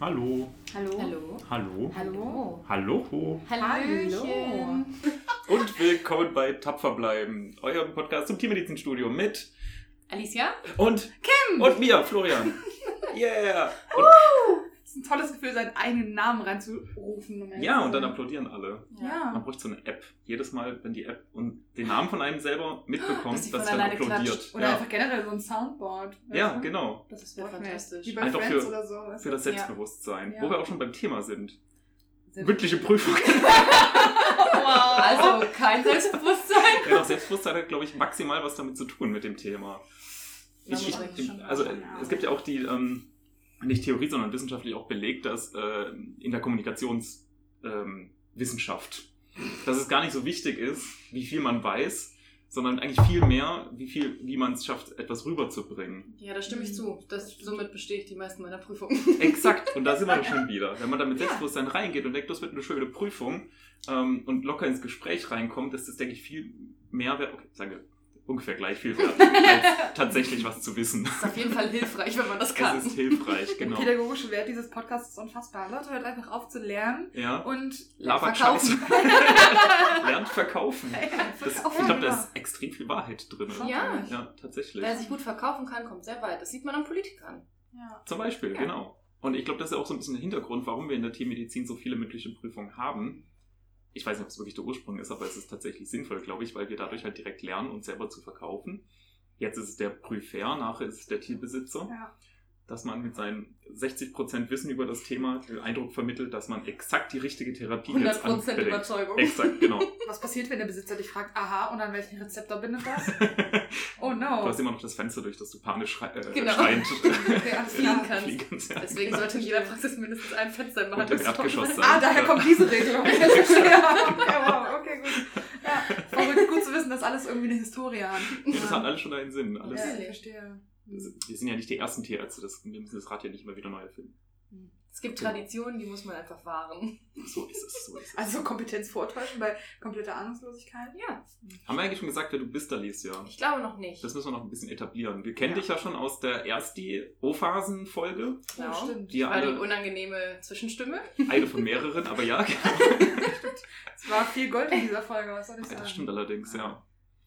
Hallo. Hallo. Hallo. Hallo. Hallo. Hallo. Hallöchen. Und willkommen bei Tapfer bleiben, eurem Podcast zum Tiermedizinstudio mit Alicia? und Kim und mir, Florian. Yeah. Und, Es ist ein tolles Gefühl, seinen eigenen Namen reinzurufen. um ja, und dann applaudieren alle. Man Ja. bräuchte so eine App. Jedes Mal, wenn die App und den Namen von einem selber mitbekommt, Dass dass, dann applaudiert. klatscht. Oder ja. einfach generell so ein Soundboard. ja, du? genau. Das wäre fantastisch. Wie bei Einfach Friends für- oder so. Für du? das Selbstbewusstsein. Ja. Wo wir auch schon beim Thema sind. Sehr Mündliche Prüfung. Wow. Also kein Selbstbewusstsein. ja, doch, Selbstbewusstsein hat, glaube ich, maximal was damit zu tun mit dem Thema. Ich, ich, also es gibt ja auch die, ähm, nicht Theorie, sondern wissenschaftlich auch belegt, dass äh, in der Kommunikationswissenschaft, ähm, dass es gar nicht so wichtig ist, wie viel man weiß, sondern eigentlich viel mehr, wie viel, wie man es schafft, etwas rüberzubringen. Ja, da stimme ich zu. Das, somit bestehe ich die meisten meiner Prüfungen. Exakt, und da sind wir doch schon wieder. Wenn man da mit Selbstbewusstsein reingeht und denkt, das wird eine schöne Prüfung ähm, und locker ins Gespräch reinkommt, ist das, denke ich, viel mehr wert, okay, sagen wir ungefähr gleich viel wert, als tatsächlich was zu wissen. Das ist auf jeden Fall hilfreich, wenn man das kann. Das ist hilfreich, Der genau. pädagogische Wert dieses Podcasts ist unfassbar. Leute, hört einfach auf zu lernen Ja. und Labert verkaufen. Scheiße. Lernt verkaufen. Das, ich glaube, da ja. ist extrem viel Wahrheit drin. Ja. Ja, tatsächlich. Wer sich gut verkaufen kann, kommt sehr weit. Das sieht man an Politikern. Ja. Zum Beispiel, Ja. genau. Und ich glaube, das ist auch so ein bisschen der Hintergrund, warum wir in der Tiermedizin so viele mündliche Prüfungen haben. Ich weiß nicht, ob es wirklich der Ursprung ist, aber es ist tatsächlich sinnvoll, glaube ich, weil wir dadurch halt direkt lernen, uns selber zu verkaufen. Jetzt ist es der Prüfer, nachher ist es der Tierbesitzer. Ja. Dass man mit seinen 60% Wissen über das Thema den Eindruck vermittelt, dass man exakt die richtige Therapie jetzt 100% anbelegt. Überzeugung. Exakt, genau. Was passiert, wenn der Besitzer dich fragt, aha, und an welchen Rezeptor bindet das? Oh Du no. hast immer noch das Fenster, durch das du panisch schrei äh, Genau. schreiend alles Fliegen kannst. fliegen kannst. Ja, Deswegen genau. sollte in jeder Praxis mindestens ein Fenster im Erdgeschoss sein. Ah, daher Ja. kommt diese Regelung. ja, okay, wow, okay, gut. Ja, verrückt, gut zu wissen, dass alles irgendwie eine Historie hat. Ja, das hat alles schon einen Sinn. Alles, Ja, ich verstehe. Wir sind ja nicht die ersten Tierärzte, das, wir müssen das Rad ja nicht immer wieder neu erfinden. Es gibt Traditionen, die muss man einfach wahren. So ist es, so ist es. Also Kompetenz vortäuschen bei kompletter Ahnungslosigkeit. Ja, Haben wir eigentlich schon gesagt, wer du bist, Alicia? ich glaube noch nicht. Das müssen wir noch ein bisschen etablieren. Wir kennen Ja. dich ja schon aus der ersten O-Phasen-Folge. Genau. Oh, stimmt. Die War die unangenehme Zwischenstimme. eine von mehreren, aber ja, genau. Es war viel Gold in dieser Folge, was soll ich sagen? Das stimmt allerdings, ja.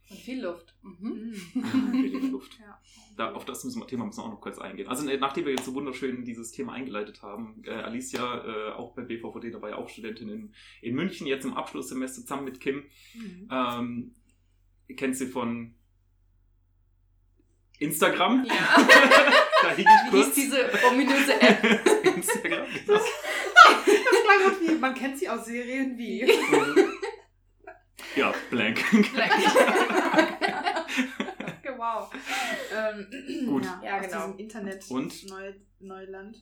Und viel Luft. Mhm. Mhm. Wenig Luft. Ja. Da, auf das müssen wir, Thema müssen wir auch noch kurz eingehen. Also äh, nachdem wir jetzt so wunderschön dieses Thema eingeleitet haben, äh, Alicia, äh, auch bei BVVD dabei, auch Studentin in, in München, jetzt im Abschlusssemester zusammen mit Kim. Mhm. Ähm, ihr kennt sie von Instagram. Ja. da hing ich Wie hieß kurz. diese ominöse App? Instagram, genau. Das klang gut wie, man kennt sie aus Serien wie. Ja, blank. okay, wow. Ähm, Gut. Ja, Ja, aus genau. diesem Internet Und? Neu, Neuland.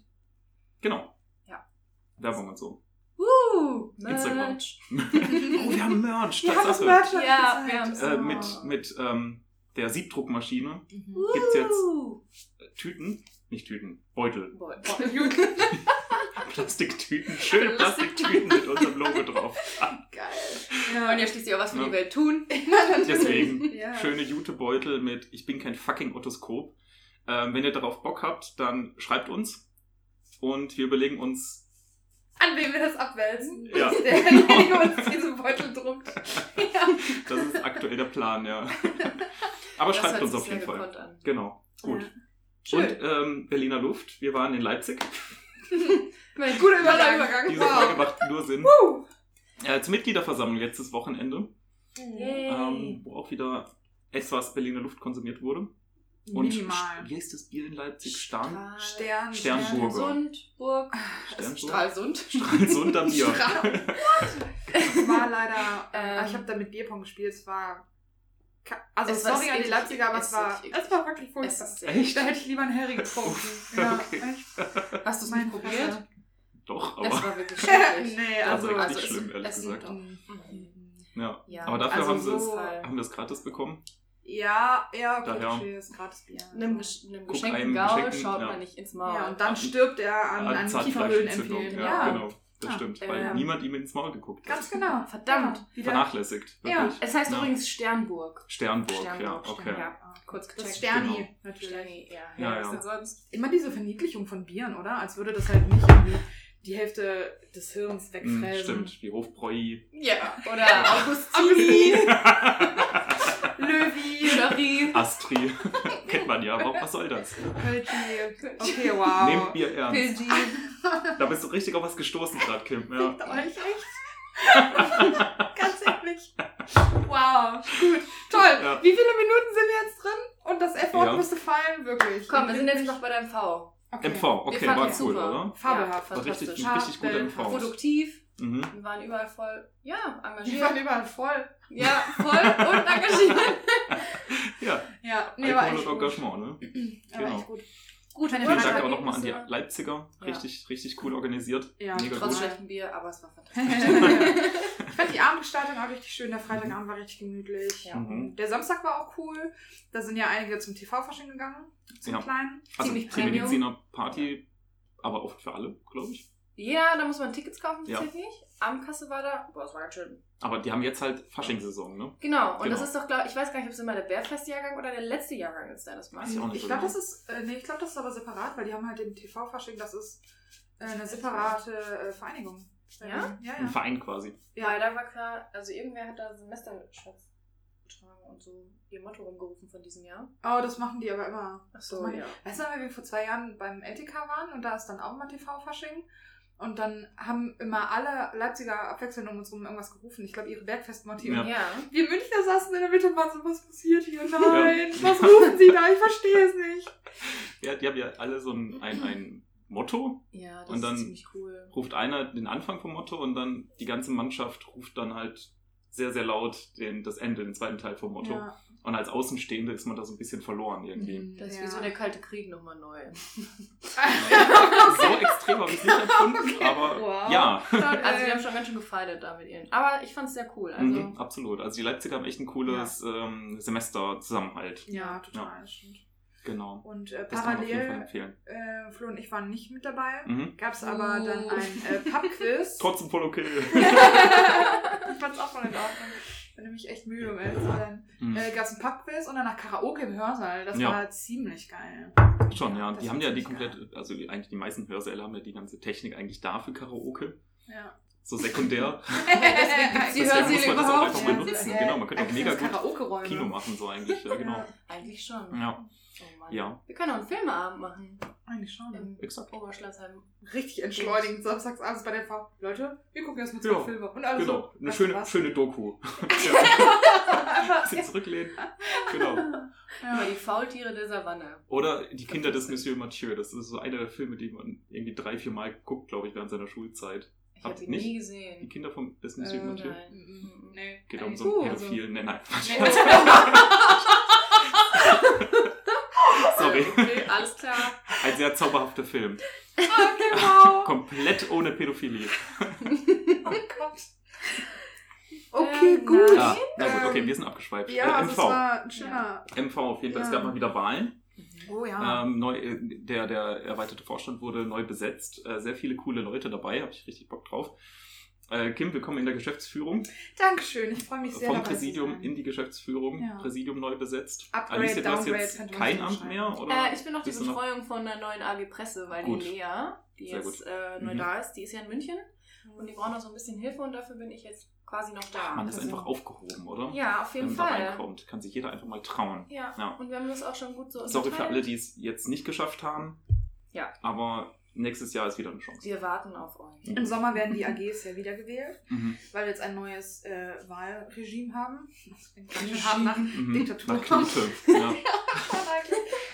genau. Ja. Werbung und so. Uh, Instagram. Merch. oh, wir haben Merch. Wir haben das. Merch Ja, wir haben's. Äh, mit mit ähm, der Siebdruckmaschine Mhm. gibt's jetzt Uh. äh, Tüten, nicht Tüten, Beutel. Boah. Plastiktüten, schöne Plastiktüten mit unserem Logo drauf. Geil. Wir wollen ja schließlich auch was für Ja. die Welt tun. Deswegen Ja. schöne Jutebeutel mit Ich bin kein fucking Otoskop. Ähm, wenn ihr darauf Bock habt, dann schreibt uns und wir überlegen uns. An wen wir das abwälzen. Ja, Derjenige uns diesen Beutel druckt. Ja. das ist aktuell der Plan, ja. Aber Das schreibt uns auf jeden Fall. an. Genau, gut. Ja. Schön. Und ähm, Berliner Luft, wir waren in Leipzig. Mein Guter Übergang. Übergang. Diese Folge macht nur Sinn. Woo. Äh, zur Mitgliederversammlung letztes Wochenende, Yay. ähm, wo auch wieder etwas Berliner Luft konsumiert wurde. Und Minimal. Wie heißt das Bier in Leipzig? Starn? Stern. Sternburger. Burg, Sternburg? Stralsund. Stralsunder Bier. Es war leider. Ähm, ich habe damit Bierpong gespielt. Es war. Also, Es war sorry an die. Leipziger, aber Es es war war. Es war wirklich Es furchtbar. Echt? Da hätte ich lieber einen Harry getrunken. ja, Okay. echt. Hast du es nicht probiert? Doch, Es aber war wirklich schrecklich. nee, also, also. richtig also es- schlimm, ehrlich es- gesagt. Mhm. Ja. Ja. Aber dafür Also haben, sie so- es, haben wir es gratis bekommen. Ja, ja, okay, Daher. verstehe, ist gratis Bier. Einem, gesch einem geschenkten Gaul schaut ja. man nicht ins Maul. Ja, und dann stirbt er an, an Zahnfleischentzündung. Kieferhöhlenempfehlen. Ja, Ja, genau. Das Ah, stimmt, weil ähm, niemand ihm ins Maul geguckt hat. Ganz genau. Verdammt. Ja, wieder Vernachlässigt. Ja. Wirklich. Es heißt Ja. übrigens Sternburg. Sternburg, ja, Sternburg, okay. Stern- Ja, kurz das gecheckt. Sterni, Genau. natürlich. Sterni, ja. Ja, was ja. denn sonst? Immer diese Verniedlichung von Bieren, oder? Als würde das halt nicht irgendwie die Hälfte des Hirns Hm, wegfräsen. stimmt, wie Hofbräu. Ja, oder Augustini, Löwi, Jury. Astri. Kennt man ja, aber was soll das? Okay, wow. Nehmt Bier ernst. Pilgi. Da bist du richtig auf was gestoßen gerade, Kim. Ja. Euch echt. Ganz ehrlich. Wow, gut. Toll. Ja. Wie viele Minuten sind wir jetzt drin? Und das F-Wort Ja. müsste fallen, wirklich. Komm, wir sind jetzt noch bei deinem V. Okay. MV, okay, war cool, super. oder? Fabelhaft. Ja, War richtig, fantastisch. ein richtig guter MV. Produktiv. Mhm. Wir waren überall voll, ja, Die waren engagiert. überall voll. Ja, voll und engagiert. Ja, Ja, nee, war Alkohol echt und gut. Engagement, ne? Ja, war Genau. echt gut. Gut, Vielen Vielen Dank auch nochmal an die. Leipziger. Ja. Richtig, richtig cool organisiert. Ja, Mega Trotz gut. schlechtem Bier, aber es war fantastisch. ich fand die Abendgestaltung auch richtig schön. Der Freitagabend war richtig gemütlich. Ja. Mhm. Der Samstag war auch cool. Da sind ja einige zum TV-Fasching gegangen. Zum Ja. Kleinen. Also Ziemlich. Mediziner Party, aber offen für alle, glaube ich. Ja, da muss man Tickets kaufen, Ja. tatsächlich. Abendkasse war da. Boah, das war ganz schön. Aber die haben jetzt halt Faschingssaison, ne? Genau, und Genau. das ist doch, glaub, ich weiß gar nicht, ob es immer der Bärfest-Jahrgang oder der letzte Jahrgang ist, der das macht. Weiß ich auch nicht Ich so glaube, genau. das ist, äh, nee, ich glaube, das ist aber separat, weil die haben halt den TV-Fasching, das ist äh, eine separate äh, Vereinigung. Ja? Ja, Ein ja. Verein quasi. Ja, da war klar, also irgendwer hat da Semesterschatz getragen und so ihr Motto rumgerufen von diesem Jahr. Oh, das machen die aber immer. Ach machen die- Weißt du, weil wir vor zwei Jahren beim LTK waren und da ist dann auch mal TV-Fasching. Und dann haben immer alle Leipziger abwechselnd um uns rum irgendwas gerufen. Ich glaube, ihre Bergfestmotive. Ja. Ja. Wir Münchner saßen in der Mitte und waren so, was passiert hier? Nein, was rufen sie da? Ich verstehe es nicht. Ja, die haben ja alle so ein, ein, ein Motto. Ja, das Und dann- ist ziemlich cool. Ruft einer den Anfang vom Motto und dann die ganze Mannschaft ruft dann halt sehr, sehr laut den, das Ende, den zweiten Teil vom Motto. Ja. Und als Außenstehende ist man da so ein bisschen verloren irgendwie. Mhm, Das ist ja. wie so der Kalte Krieg nochmal neu. So extrem habe ich es nicht empfunden, aber Wow. ja. Also die haben schon ganz schön gefeitet da mit ihren. Aber ich fand es sehr cool. Also Mhm, absolut. Also die Leipziger haben echt ein cooles ähm, Semester-Zusammenhalt. Ja, total, stimmt. Genau. Und äh, parallel, empfehlen. äh, Flo und ich waren nicht mit dabei. Mhm. Gab es aber Oh. dann ein äh, Pub-Quiz. Trotzdem voll okay. ich fand's auch voll in Ordnung. Ich bin nämlich echt müde, um ehrlich zu sein. Mhm. Äh, Gab es ein Pub-Quiz und danach Karaoke im Hörsaal. Das Ja. war ziemlich geil. Schon, ja. das Die haben ja die ziemlich komplette, also eigentlich die meisten Hörsäle haben ja die ganze Technik eigentlich da für Karaoke. Ja. So sekundär. Deswegen Hörsäle muss man das auch überhaupt. einfach Ja, benutzen. ja. Genau, man könnte auch mega gut Karaoke-Räume. Kino machen, so eigentlich. Ja, genau. Ja, Eigentlich schon. Ja, Oh ja, Wir können auch einen Filmeabend machen. eigentlich schon. Im exakt. Oberschleißheim. Richtig entschleunigend, samstagsabends bei der Frau. Leute, wir gucken erstmal zwei Ja, Filme. Und alle Genau, so, eine schöne, was? schöne Doku. ja, bisschen zurücklehnen. Genau. Über die Faultiere der Savanne. Oder Die Kinder des Monsieur Mathieu. Das ist so einer der Filme, die man irgendwie drei, vier Mal guckt, glaube ich, während seiner Schulzeit. Ich Habt habe ihr ihn nie nicht? Die gesehen. Kinder vom, Monsieur Äh, Mathieu. Nein. Mhm. Nee. Geht um so einen also. Pädophilen. Nein, nein. Nee. Sorry. Okay, alles klar. Ein sehr zauberhafter Film. Okay, wow. Komplett ohne Pädophilie. Oh Gott. Okay, Ähm, gut. Ja, na gut, okay, Ähm, wir sind abgeschweift. Ja, äh, also es MV. war ein schöner. MV auf jeden Fall. Es Ja. gab mal wieder Wahlen. Oh ja. Ähm, neu, äh, der, der erweiterte Vorstand wurde neu besetzt. Äh, sehr viele coole Leute dabei, habe ich richtig Bock drauf. Äh, Kim, willkommen in der Geschäftsführung. Dankeschön, ich freue mich sehr. Vom Präsidium in die Geschäftsführung. Ja. Präsidium neu besetzt. Upgrade, Alicia, du hast Downgrade, jetzt kein Amt mehr? Oder? Äh, ich bin noch die Betreuung von der neuen AG Presse, weil Gut. die Lea, die Sehr jetzt äh, neu Mhm. da ist, die ist ja in München und die braucht noch so ein bisschen Hilfe und dafür bin ich jetzt quasi noch da. Man ist Also- einfach aufgehoben, oder? ja, auf Wenn jeden man da Fall. reinkommt, kann sich jeder einfach mal trauen. Ja. Ja. und wir haben das auch schon gut so Sorry für alle, die es jetzt nicht geschafft haben. Ja. Aber nächstes Jahr ist wieder eine Chance. Wir warten auf euch. Im Sommer werden die AGs ja wiedergewählt, Mhm. weil wir jetzt ein neues äh, Wahlregime haben. Das klingt ganz schön hart nach Mhm. Diktatur. Nach Knete. Ja.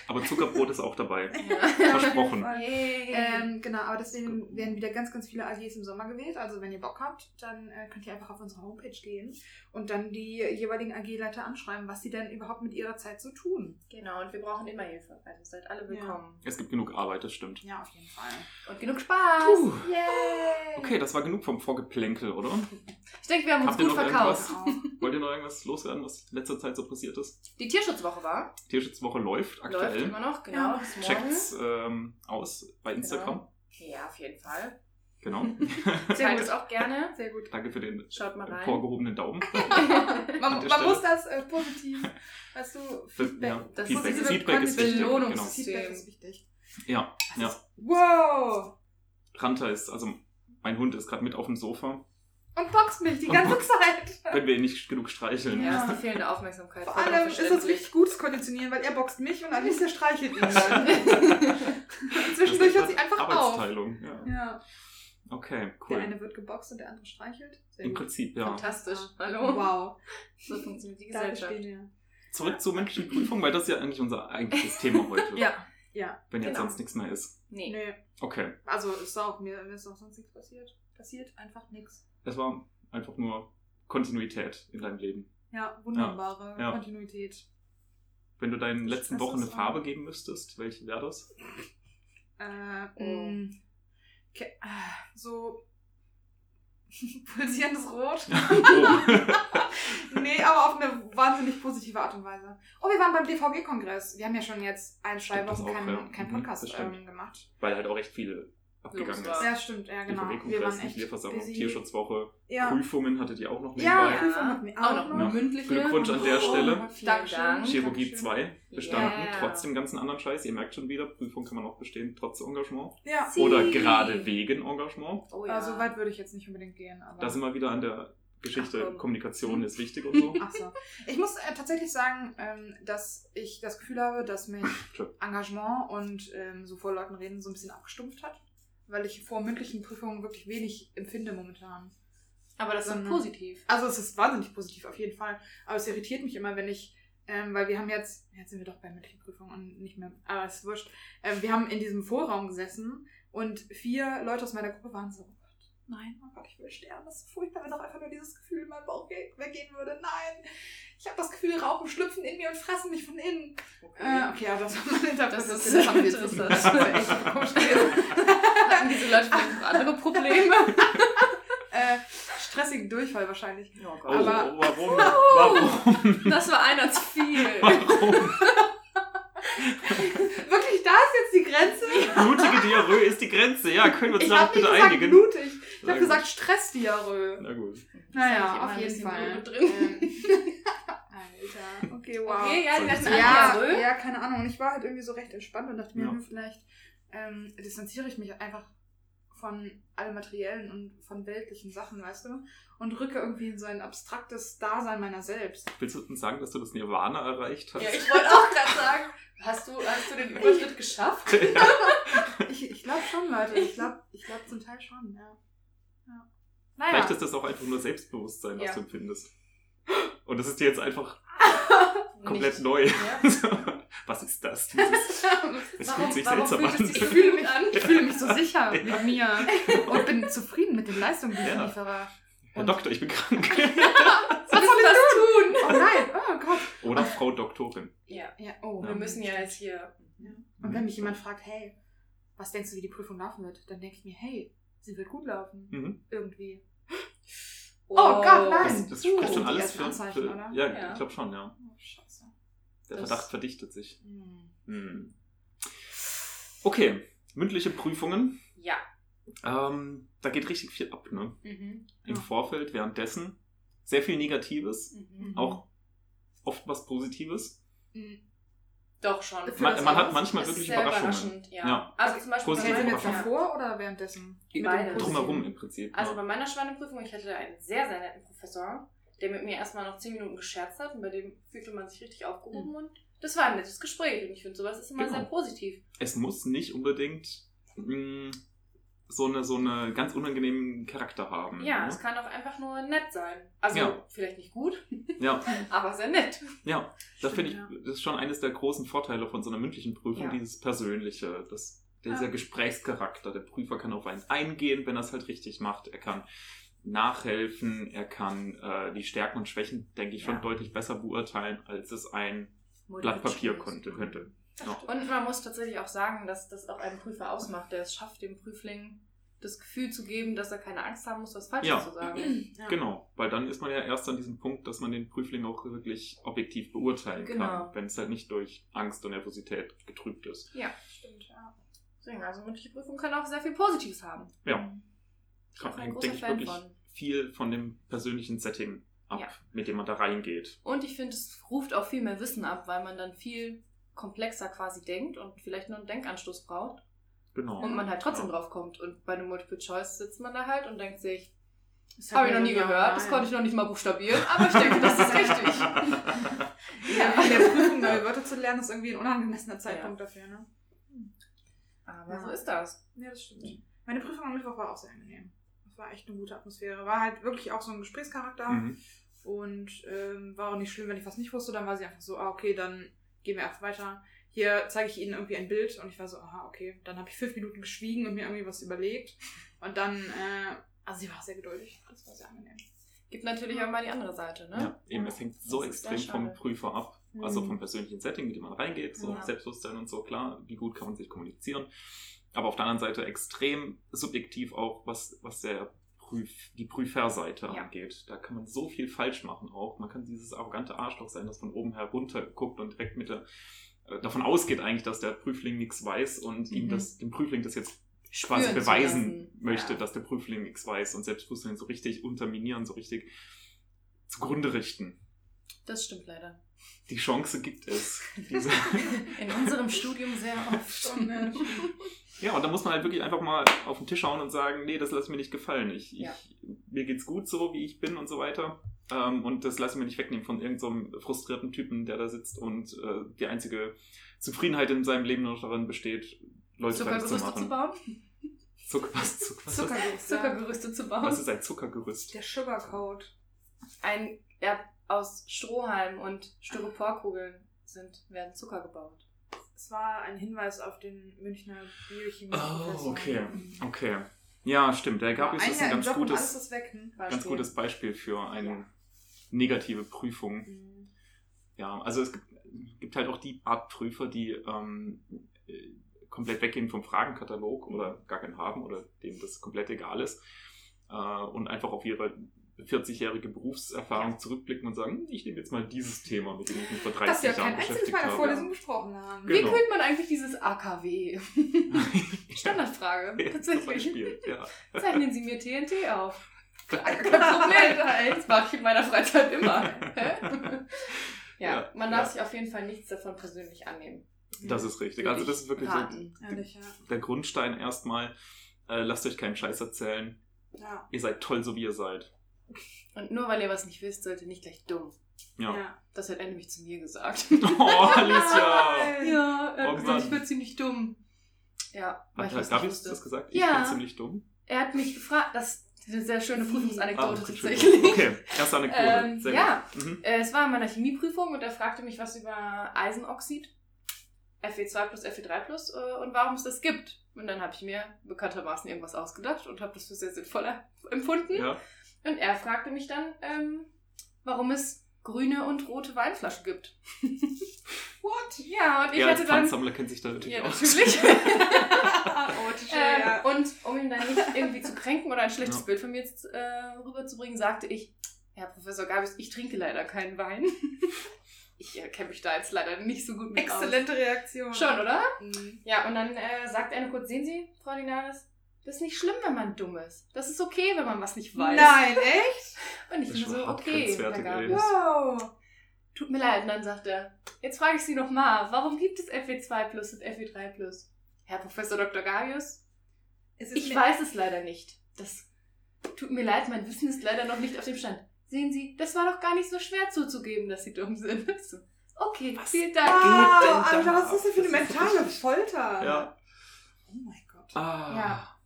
Aber Zuckerbrot ist auch dabei. Ja. Versprochen. Ähm, genau, aber deswegen werden wieder ganz, ganz viele AGs im Sommer gewählt. Also wenn ihr Bock habt, dann äh, könnt ihr einfach auf unsere Homepage gehen und dann die jeweiligen AG-Leiter anschreiben, was sie denn überhaupt mit ihrer Zeit so tun. Genau, und wir brauchen immer Hilfe. Also seid alle willkommen. Es gibt genug Arbeit, das stimmt. Ja, auf jeden Fall. Und genug Spaß. Puh. Yay! Okay, das war genug vom Vorgeplänkel, oder? Ich denke, wir haben uns Habt gut verkauft. Wollt ihr noch irgendwas loswerden, was in letzter Zeit so passiert ist? Die Tierschutzwoche war. Tierschutzwoche läuft Läuft aktuell. immer noch, genau. Ja. Checkt's ähm, aus bei Instagram. Ja, auf jeden Fall. Genau. Teilt es auch gerne. Sehr gut. Danke für den Schaut mal rein. vorgehobenen Daumen. Man, An man muss das äh, positiv, weißt du, Feedback. ja, das Feedback, positive Feedback ist wichtig. Genau. Belohnungssystem. Feedback ist wichtig. Ja, ja. Wow! Ranta ist, also mein Hund ist gerade mit auf dem Sofa. Und boxt mich die ganze. Zeit. Wenn wir ihn nicht genug streicheln. Ja, ist die fehlende Aufmerksamkeit. Vor allem ist das richtig gutes Konditionieren, weil er boxt mich und Alicia streichelt ihn dann. Das Zwischendurch hört sie einfach auf. Arbeitsteilung. Ja. Ja. Okay, Der cool. eine wird geboxt und der andere streichelt. Sehr Im gut. Prinzip, ja. Fantastisch. Ah, Hallo. Wow. So funktioniert die Gesellschaft. Zurück zur mündlichen Prüfung, weil das ist ja eigentlich unser eigentliches Thema heute. Ja. Ja. Wenn jetzt genau. sonst nichts mehr ist. Nee. Nö. Okay. Also ist auch mir, mir ist auch sonst nichts passiert. Passiert einfach nichts. Es war einfach nur Kontinuität in deinem Leben. Ja, wunderbare Ja. Kontinuität. Wenn du deinen letzten Wochen eine Farbe geben müsstest, welche wäre das? Äh, Oh. so pulsierendes Rot. Oh. nee, aber auf eine wahnsinnig positive Art und Weise. Oh, wir waren beim DVG-Kongress. Wir haben ja schon jetzt ein, zwei Wochen keinen kein Mhm, Podcast ähm, gemacht. Weil halt auch recht viel abgegangen ist. Ja, stimmt, ja, genau. Wir DVG-Kongress, waren echt Tierversammlung, busy. Tierschutzwoche, Ja, Prüfungen hattet ihr auch noch ja, nebenbei. Prüfung hatten wir Auch noch noch. Ja. mündliche. Glückwunsch an der Oh, Stelle. Vielen Dankeschön. Dank. Chirurgie Dankeschön. 2 bestanden, Yeah. trotz dem ganzen anderen Scheiß. Ihr merkt schon wieder, Prüfung kann man auch bestehen, trotz Engagement. Ja, Sie- Oder gerade wegen Engagement. Oh ja. also weit würde ich jetzt nicht unbedingt gehen. Aber Da sind wir wieder an der Geschichte, Ach komm. Kommunikation ist wichtig und so. Ach so. Ich muss äh, tatsächlich sagen, ähm, dass ich das Gefühl habe, dass mich. Engagement und ähm, so vor Leuten reden so ein bisschen abgestumpft hat. Weil ich vor mündlichen Prüfungen wirklich wenig empfinde momentan. Aber das ist sondern- positiv. Also es ist wahnsinnig positiv auf jeden Fall. Aber es irritiert mich immer, wenn ich, ähm, weil wir haben jetzt, jetzt sind wir doch bei mündlichen Prüfungen und nicht mehr, aber es ist wurscht. Ähm, wir haben in diesem Vorraum gesessen und vier Leute aus meiner Gruppe waren so, oh Gott, nein, oh Gott, ich will sterben. Das ist furchtbar, wenn doch einfach nur dieses Gefühl in meinem Bauch ge- weggehen würde. Nein, ich habe das Gefühl, Raupen schlüpfen in mir und fressen mich von innen. Äh, okay, ja, das war meine Interpretation. Das ist haben wir jetzt. Das ist echt komisch gewesen. Hatten diese Leute vielleicht noch andere Probleme? äh, stressigen Durchfall wahrscheinlich. Oh Oh, Gott. Aber- warum? Warum? Das war einer zu viel. Warum? Wirklich, da ist jetzt die Grenze? Blutige Diarrhoe ist die Grenze. Ja, können wir uns darauf nicht bitte gesagt einigen? blutig. Ich habe gesagt Stressdiarrhoe. Na gut. Naja, auf jeden Fall. Ähm, Alter, okay, wow. Okay, ja, die hatten ja, ja, keine Ahnung. Und ich war halt irgendwie so recht entspannt und dachte mir, Ja. hm, vielleicht ähm, distanziere ich mich einfach von allem Materiellen und von weltlichen Sachen, weißt du? Und rücke irgendwie in so ein abstraktes Dasein meiner selbst. Willst du uns sagen, dass du das Nirvana erreicht hast? Ja, ich wollte auch gerade sagen, hast du, hast du den Überschritt geschafft? Ich, ich glaube schon, Leute. Ich glaube ich glaub zum Teil schon, ja. ja. Naja. Vielleicht ist das auch einfach nur Selbstbewusstsein, was Ja. du empfindest. Und das ist dir jetzt einfach komplett Nicht. neu. Ja. Was ist das? Dieses, es fühlt sich seltsam an. Ich fühle mich, an? ich fühle mich so sicher Ja. mit mir und bin zufrieden mit den Leistungen, die ich Ja. liefere. Herr Doktor, ich bin krank. Was soll ich das tun? Oh nein, oh Gott. Oder Frau Doktorin. Ja, Ja, oh. wir müssen ja jetzt hier. Und wenn mich jemand fragt, hey, was denkst du, wie die Prüfung laufen wird, dann denke ich mir, hey, sie wird gut laufen. Mhm. Irgendwie. Oh, Gott, nein. Das, das spricht schon alles für, Anzeichen, für oder? Ja, Ja. ich glaube schon, ja. Oh. Der Das- Verdacht verdichtet sich. Hm. Hm. Okay, mündliche Prüfungen. Ja. Ähm, da geht richtig viel ab, ne? Mhm. Im Ja. Vorfeld, währenddessen. Sehr viel Negatives, Mhm. auch oft was Positives. Hm. Doch schon. Man, man hat manchmal wirklich sehr Überraschungen. überraschend, ja. Ja. Also zum Beispiel Positive bei jetzt davor oder währenddessen? Beides. Drumherum im Prinzip. Also ja. bei meiner Schweineprüfung, ich hatte einen sehr, sehr netten Professor, der mit mir erstmal noch 10 Minuten gescherzt hat und bei dem fühlte man sich richtig aufgehoben und das war ein nettes Gespräch und ich finde sowas ist immer Genau. sehr positiv. es muss nicht unbedingt mh, so eine so eine ganz unangenehmen Charakter haben. Ja, ne? es kann auch einfach nur nett sein. Also Ja. vielleicht nicht gut, ja, aber sehr nett. ja. Das finde ich, das ist schon eines der großen Vorteile von so einer mündlichen Prüfung, Ja. dieses Persönliche, das, dieser. Gesprächscharakter. Der Prüfer kann auf einen eingehen, wenn er es halt richtig macht. Er kann nachhelfen, er kann äh, die Stärken und Schwächen, denke ich, schon Ja. deutlich besser beurteilen, als es ein Blatt Papier konnte, könnte. Ja. Und man muss tatsächlich auch sagen, dass das auch einen Prüfer ausmacht, der es schafft, dem Prüfling das Gefühl zu geben, dass er keine Angst haben muss, was Falsches Ja. zu sagen. Ja. Genau, weil dann ist man ja erst an diesem Punkt, dass man den Prüfling auch wirklich objektiv beurteilen Genau. kann, wenn es halt nicht durch Angst und Nervosität getrübt ist. Ja. Stimmt, ja. Deswegen, also mündliche Prüfung kann auch sehr viel Positives haben. Ja. Ich bin ein hängt, großer denke ich, Fan wirklich von. Viel von dem persönlichen Setting ab, Ja. mit dem man da reingeht. Und ich finde, es ruft auch viel mehr Wissen ab, weil man dann viel komplexer quasi denkt und vielleicht nur einen Denkanstoß braucht Genau. und man halt trotzdem Ja. drauf kommt. Und bei einem Multiple Choice sitzt man da halt und denkt sich, Das habe ich noch nie gehört, das konnte ich noch nicht mal buchstabieren, aber ich denke, das ist richtig. Ja, in der Prüfung neue Wörter zu lernen, ist irgendwie ein unangemessener Zeitpunkt dafür, ne? Aber Ja. so ist das. Ja, das stimmt. Meine Prüfung am Mittwoch war auch sehr angenehm. War echt eine gute Atmosphäre. War halt wirklich auch so ein Gesprächscharakter. Mhm. Und ähm, war auch nicht schlimm, wenn ich was nicht wusste. Dann war sie einfach so, ah, okay, dann gehen wir erst weiter. Hier zeige ich Ihnen irgendwie ein Bild. Und ich war so, aha, okay. Dann habe ich fünf Minuten geschwiegen und mir irgendwie was überlegt. Und dann, äh, also sie war sehr geduldig. Das war sehr angenehm. Gibt natürlich auch mal die andere Seite, ne? Ja, eben, es hängt so extrem vom. Prüfer ab. Also Mhm. vom persönlichen Setting, mit dem man reingeht, so Ja. Selbstbewusstsein und so, klar, wie gut kann man sich kommunizieren. Aber auf der anderen Seite extrem subjektiv auch, was, was der Prüf, die Prüferseite Ja. angeht. Da kann man so viel falsch machen auch. Man kann dieses arrogante Arschloch sein, das von oben herunter guckt und direkt mit der, äh, davon ausgeht eigentlich, dass der Prüfling nichts weiß und ihm Mhm. das, dem Prüfling das jetzt quasi Spüren zu beweisen möchte, Ja. dass der Prüfling nichts weiß und Selbstbewusstsein so richtig unterminieren, so richtig zugrunde richten. Das stimmt leider. Die Chance gibt es. Diese In unserem Studium sehr oft. Schon, ja, und da muss man halt wirklich einfach mal auf den Tisch hauen und sagen, nee, das lasse ich mir nicht gefallen. Ich, Ja. ich, mir geht's gut so, wie ich bin und so weiter. Ähm, und das lasse ich mir nicht wegnehmen von irgendeinem so frustrierten Typen, der da sitzt und äh, die einzige Zufriedenheit in seinem Leben nur darin besteht, Leute fertig zu Zuckergerüste machen. zu bauen? Zucker, was, Zucker, was, Zuckerguss. ja. Zuckergerüste zu bauen? was ist ein Zuckergerüst? Der Sugarcoat. Ein, ja, aus Strohhalm und Styroporkugeln sind, werden Zucker gebaut. Es war ein Hinweis auf den Münchner Biochemie. Oh, okay. Okay. Ja, stimmt. Der Gabius ist ein ganz Job gutes, weg. Hm? ganz Beispiel. gutes Beispiel für eine Ja. negative Prüfung. Mhm. Ja, also es gibt, gibt halt auch die Art Prüfer, die ähm, äh, komplett weggehen vom Fragenkatalog oder gar keinen haben oder denen das komplett egal ist äh, und einfach auf ihre 40-jährige Berufserfahrung Ja. zurückblicken und sagen, ich nehme jetzt mal dieses Thema, mit dem ich mich vor 30 Dass wir Jahren kein einziges beschäftigt Mal in der habe. Vorlesung besprochen haben. Wie Genau. kühlt man eigentlich dieses AKW? Standardfrage, Ja, tatsächlich. Ja. Zeichnen Sie mir TNT auf. Kein Problem, das mache ich in meiner Freizeit immer. Ja, Ja, man darf sich auf jeden Fall nichts davon persönlich annehmen. Das ist richtig. Also das ist wirklich so raten. Ehrlich, ja. der Grundstein erstmal. Äh, lasst euch keinen Scheiß erzählen. Ihr seid toll, so wie ihr seid. Und nur weil ihr was nicht wisst, seid ihr nicht gleich dumm. Ja. ja. Das hat er nämlich zu mir gesagt. Oh, Alicia! ja, er Oh hat gesagt, Mann. ich bin ziemlich dumm. Ja, weil Hat ich das gesagt? Ja. Ich bin ziemlich dumm. Er hat mich gefragt, das ist eine sehr schöne Ah, Prüfungsanekdote Entschuldigung. tatsächlich. Okay, erste Anekdote. Ähm, Sehr ja. Mhm. Äh, es war in meiner Chemieprüfung und er fragte mich was über Eisenoxid, Fe2 plus Fe3 plus äh, und warum es das gibt. Und dann habe ich mir bekanntermaßen irgendwas ausgedacht und habe das für sehr sinnvoll empfunden. Ja. Und er fragte mich dann, ähm, warum es grüne und rote Weinflaschen gibt. What? Ja, und ich als hatte dann... Pfandsammler kennt sich da natürlich Ja, aus. natürlich. ähm, ja. und um ihn dann nicht irgendwie zu kränken oder ein schlechtes Ja. Bild von mir jetzt, äh, rüberzubringen, sagte ich, Herr Professor Gabius, ich trinke leider keinen Wein. ich äh, kenne mich da jetzt leider nicht so gut mit Exzellente Reaktion. aus. Schon, oder? Mhm. Ja, und dann äh, sagt er nur kurz, sehen Sie, Frau Linares, das ist nicht schlimm, wenn man dumm ist. Das ist okay, wenn man was nicht weiß. Nein, echt? Und ich bin so, okay. Gabius. Wow. Tut mir leid. Und dann sagt er, jetzt frage ich Sie noch mal, warum gibt es Fe2 plus und Fe3 plus? Herr Professor Dr. Gabius, Es ist ich weiß es leider nicht. Das tut mir leid, mein Wissen ist leider noch nicht auf dem Stand. Sehen Sie, das war doch gar nicht so schwer zuzugeben, dass Sie dumm sind. Okay, Was? vielen Dank. Ah, geht denn Alter, was ist denn für eine mentale Folter? Ja. Oh mein Gott. Ah. Ja.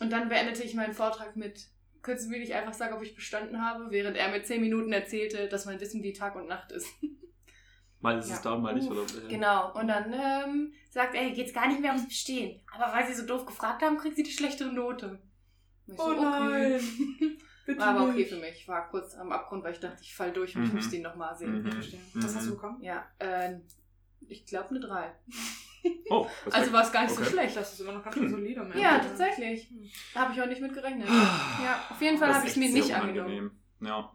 Und dann beendete ich meinen Vortrag mit, können Sie mir nicht einfach sagen, ob ich bestanden habe, während er mir zehn Minuten erzählte, dass mein Wissen wie Tag und Nacht ist. Mal ist Ja. es da, mal nicht. Oder, Genau. Und dann ähm, sagt er, geht's gar nicht mehr ums Bestehen. Aber weil Sie so doof gefragt haben, kriegt Sie die schlechtere Note. Und ich Oh nein. Bitte War aber okay nicht. für mich. Ich war kurz am Abgrund, weil ich dachte, ich fall durch und ich Mhm. müsste ihn nochmal sehen. Mhm. Was Mhm. hast du bekommen? Ja, äh, ich glaube eine 3. Oh, Also war es gar nicht Okay. so schlecht. Das ist immer noch ganz Hm. schön solide. Mensch. Ja, tatsächlich. Hm. Da habe ich auch nicht mit gerechnet. Ah. Ja, auf jeden Fall habe ich es mir nicht angenommen. Ja.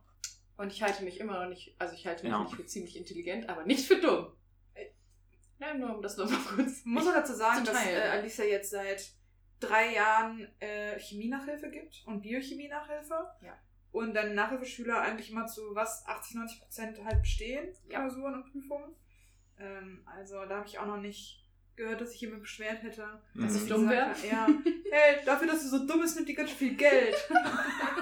Und ich halte mich immer noch nicht, also ich halte mich Ja. nicht für ziemlich intelligent, aber nicht für dumm. Nein, nur um das nochmal kurz. Ich muss auch dazu sagen, dass äh, Alicia jetzt seit drei Jahren äh, Chemie-Nachhilfe gibt und Biochemie-Nachhilfe. Ja. Und dann Nachhilfeschüler eigentlich immer zu was, 80, 90 Prozent halt bestehen, Ja. Klausuren und Prüfungen. Ähm, also da habe ich auch noch nicht gehört, dass sich jemand beschwert hätte. Mhm. Dass ich ich dumm wäre? Ja, hey, dafür, dass du so dumm bist, nimmt die ganz schön viel Geld.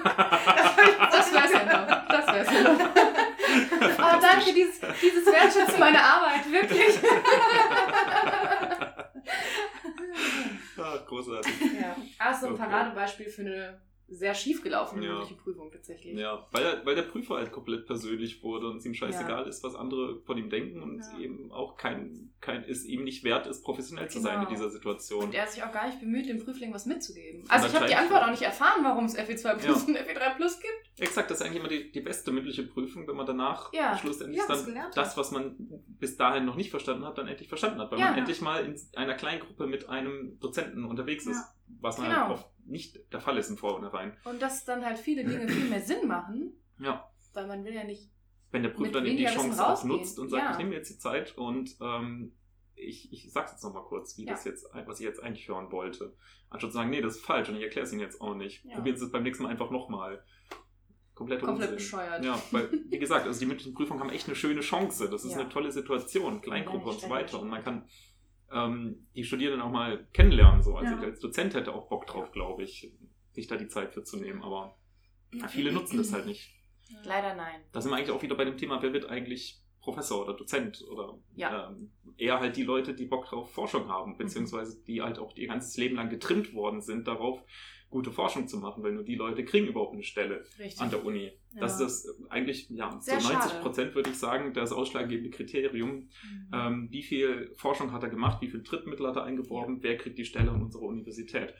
Das wär's ja noch. Das wär's ja noch. Oh, danke, dieses, dieses Wertschätzen meiner Arbeit, wirklich. Ah, großartig. Ja. Ah, so ein Okay. Paradebeispiel für eine sehr schief gelaufene Ja. mündliche Prüfung tatsächlich. Ja, weil, er, weil der Prüfer halt komplett persönlich wurde und es ihm scheißegal Ja. ist, was andere von ihm denken und Ja. eben auch kein, kein, es ihm nicht wert ist, professionell zu sein in Genau. dieser Situation. Und er hat sich auch gar nicht bemüht, dem Prüfling was mitzugeben. Also ich habe die Antwort auch nicht erfahren, warum es FE2 plus und FE3 plus gibt. Exakt, das ist eigentlich immer die, die beste mündliche Prüfung, wenn man danach schlussendlich dann das, was man bis dahin noch nicht verstanden hat, dann endlich verstanden hat. Weil man endlich mal in einer Kleingruppe mit einem Dozenten unterwegs ist. Was man Genau. halt oft nicht der Fall ist im Vorhinein. Und dass dann halt viele Dinge viel mehr Sinn machen, Ja. weil man will ja nicht. Wenn der Prüfer dann eben die Chance auch nutzt und sagt, Ja. ich nehme mir jetzt die Zeit und ähm, ich, ich sag's jetzt nochmal kurz, wie Ja. das jetzt, was ich jetzt eigentlich hören wollte. Anstatt zu sagen, nee, das ist falsch und ich erkläre es Ihnen jetzt auch nicht. Ja. Probieren Sie es beim nächsten Mal einfach nochmal. Komplett, Komplett Unsinn. bescheuert. Ja, weil, wie gesagt, also die mündlichen Prüfungen haben echt eine schöne Chance. Das ist Ja. eine tolle Situation, Kleingruppe und so weiter. Und man kann ähm, die Studierenden auch mal kennenlernen. So. Also Ja. ich als Dozent hätte auch Bock drauf, glaube ich, sich da die Zeit für zu nehmen. Aber ja, viele nutzen das halt nicht. Leider nein. Da sind wir eigentlich auch wieder bei dem Thema, wer wird eigentlich Professor oder Dozent oder Ja. ähm, eher halt die Leute, die Bock drauf Forschung haben, beziehungsweise die halt auch ihr ganzes Leben lang getrimmt worden sind, darauf gute Forschung zu machen, weil nur die Leute kriegen überhaupt eine Stelle Richtig. an der Uni. Das Ja. ist das eigentlich, ja, Sehr zu 90 schade. Prozent würde ich sagen, das ausschlaggebende Kriterium. Mhm. Ähm, wie viel Forschung hat er gemacht, wie viel Drittmittel hat er eingeworben, wer kriegt die Stelle an unserer Universität.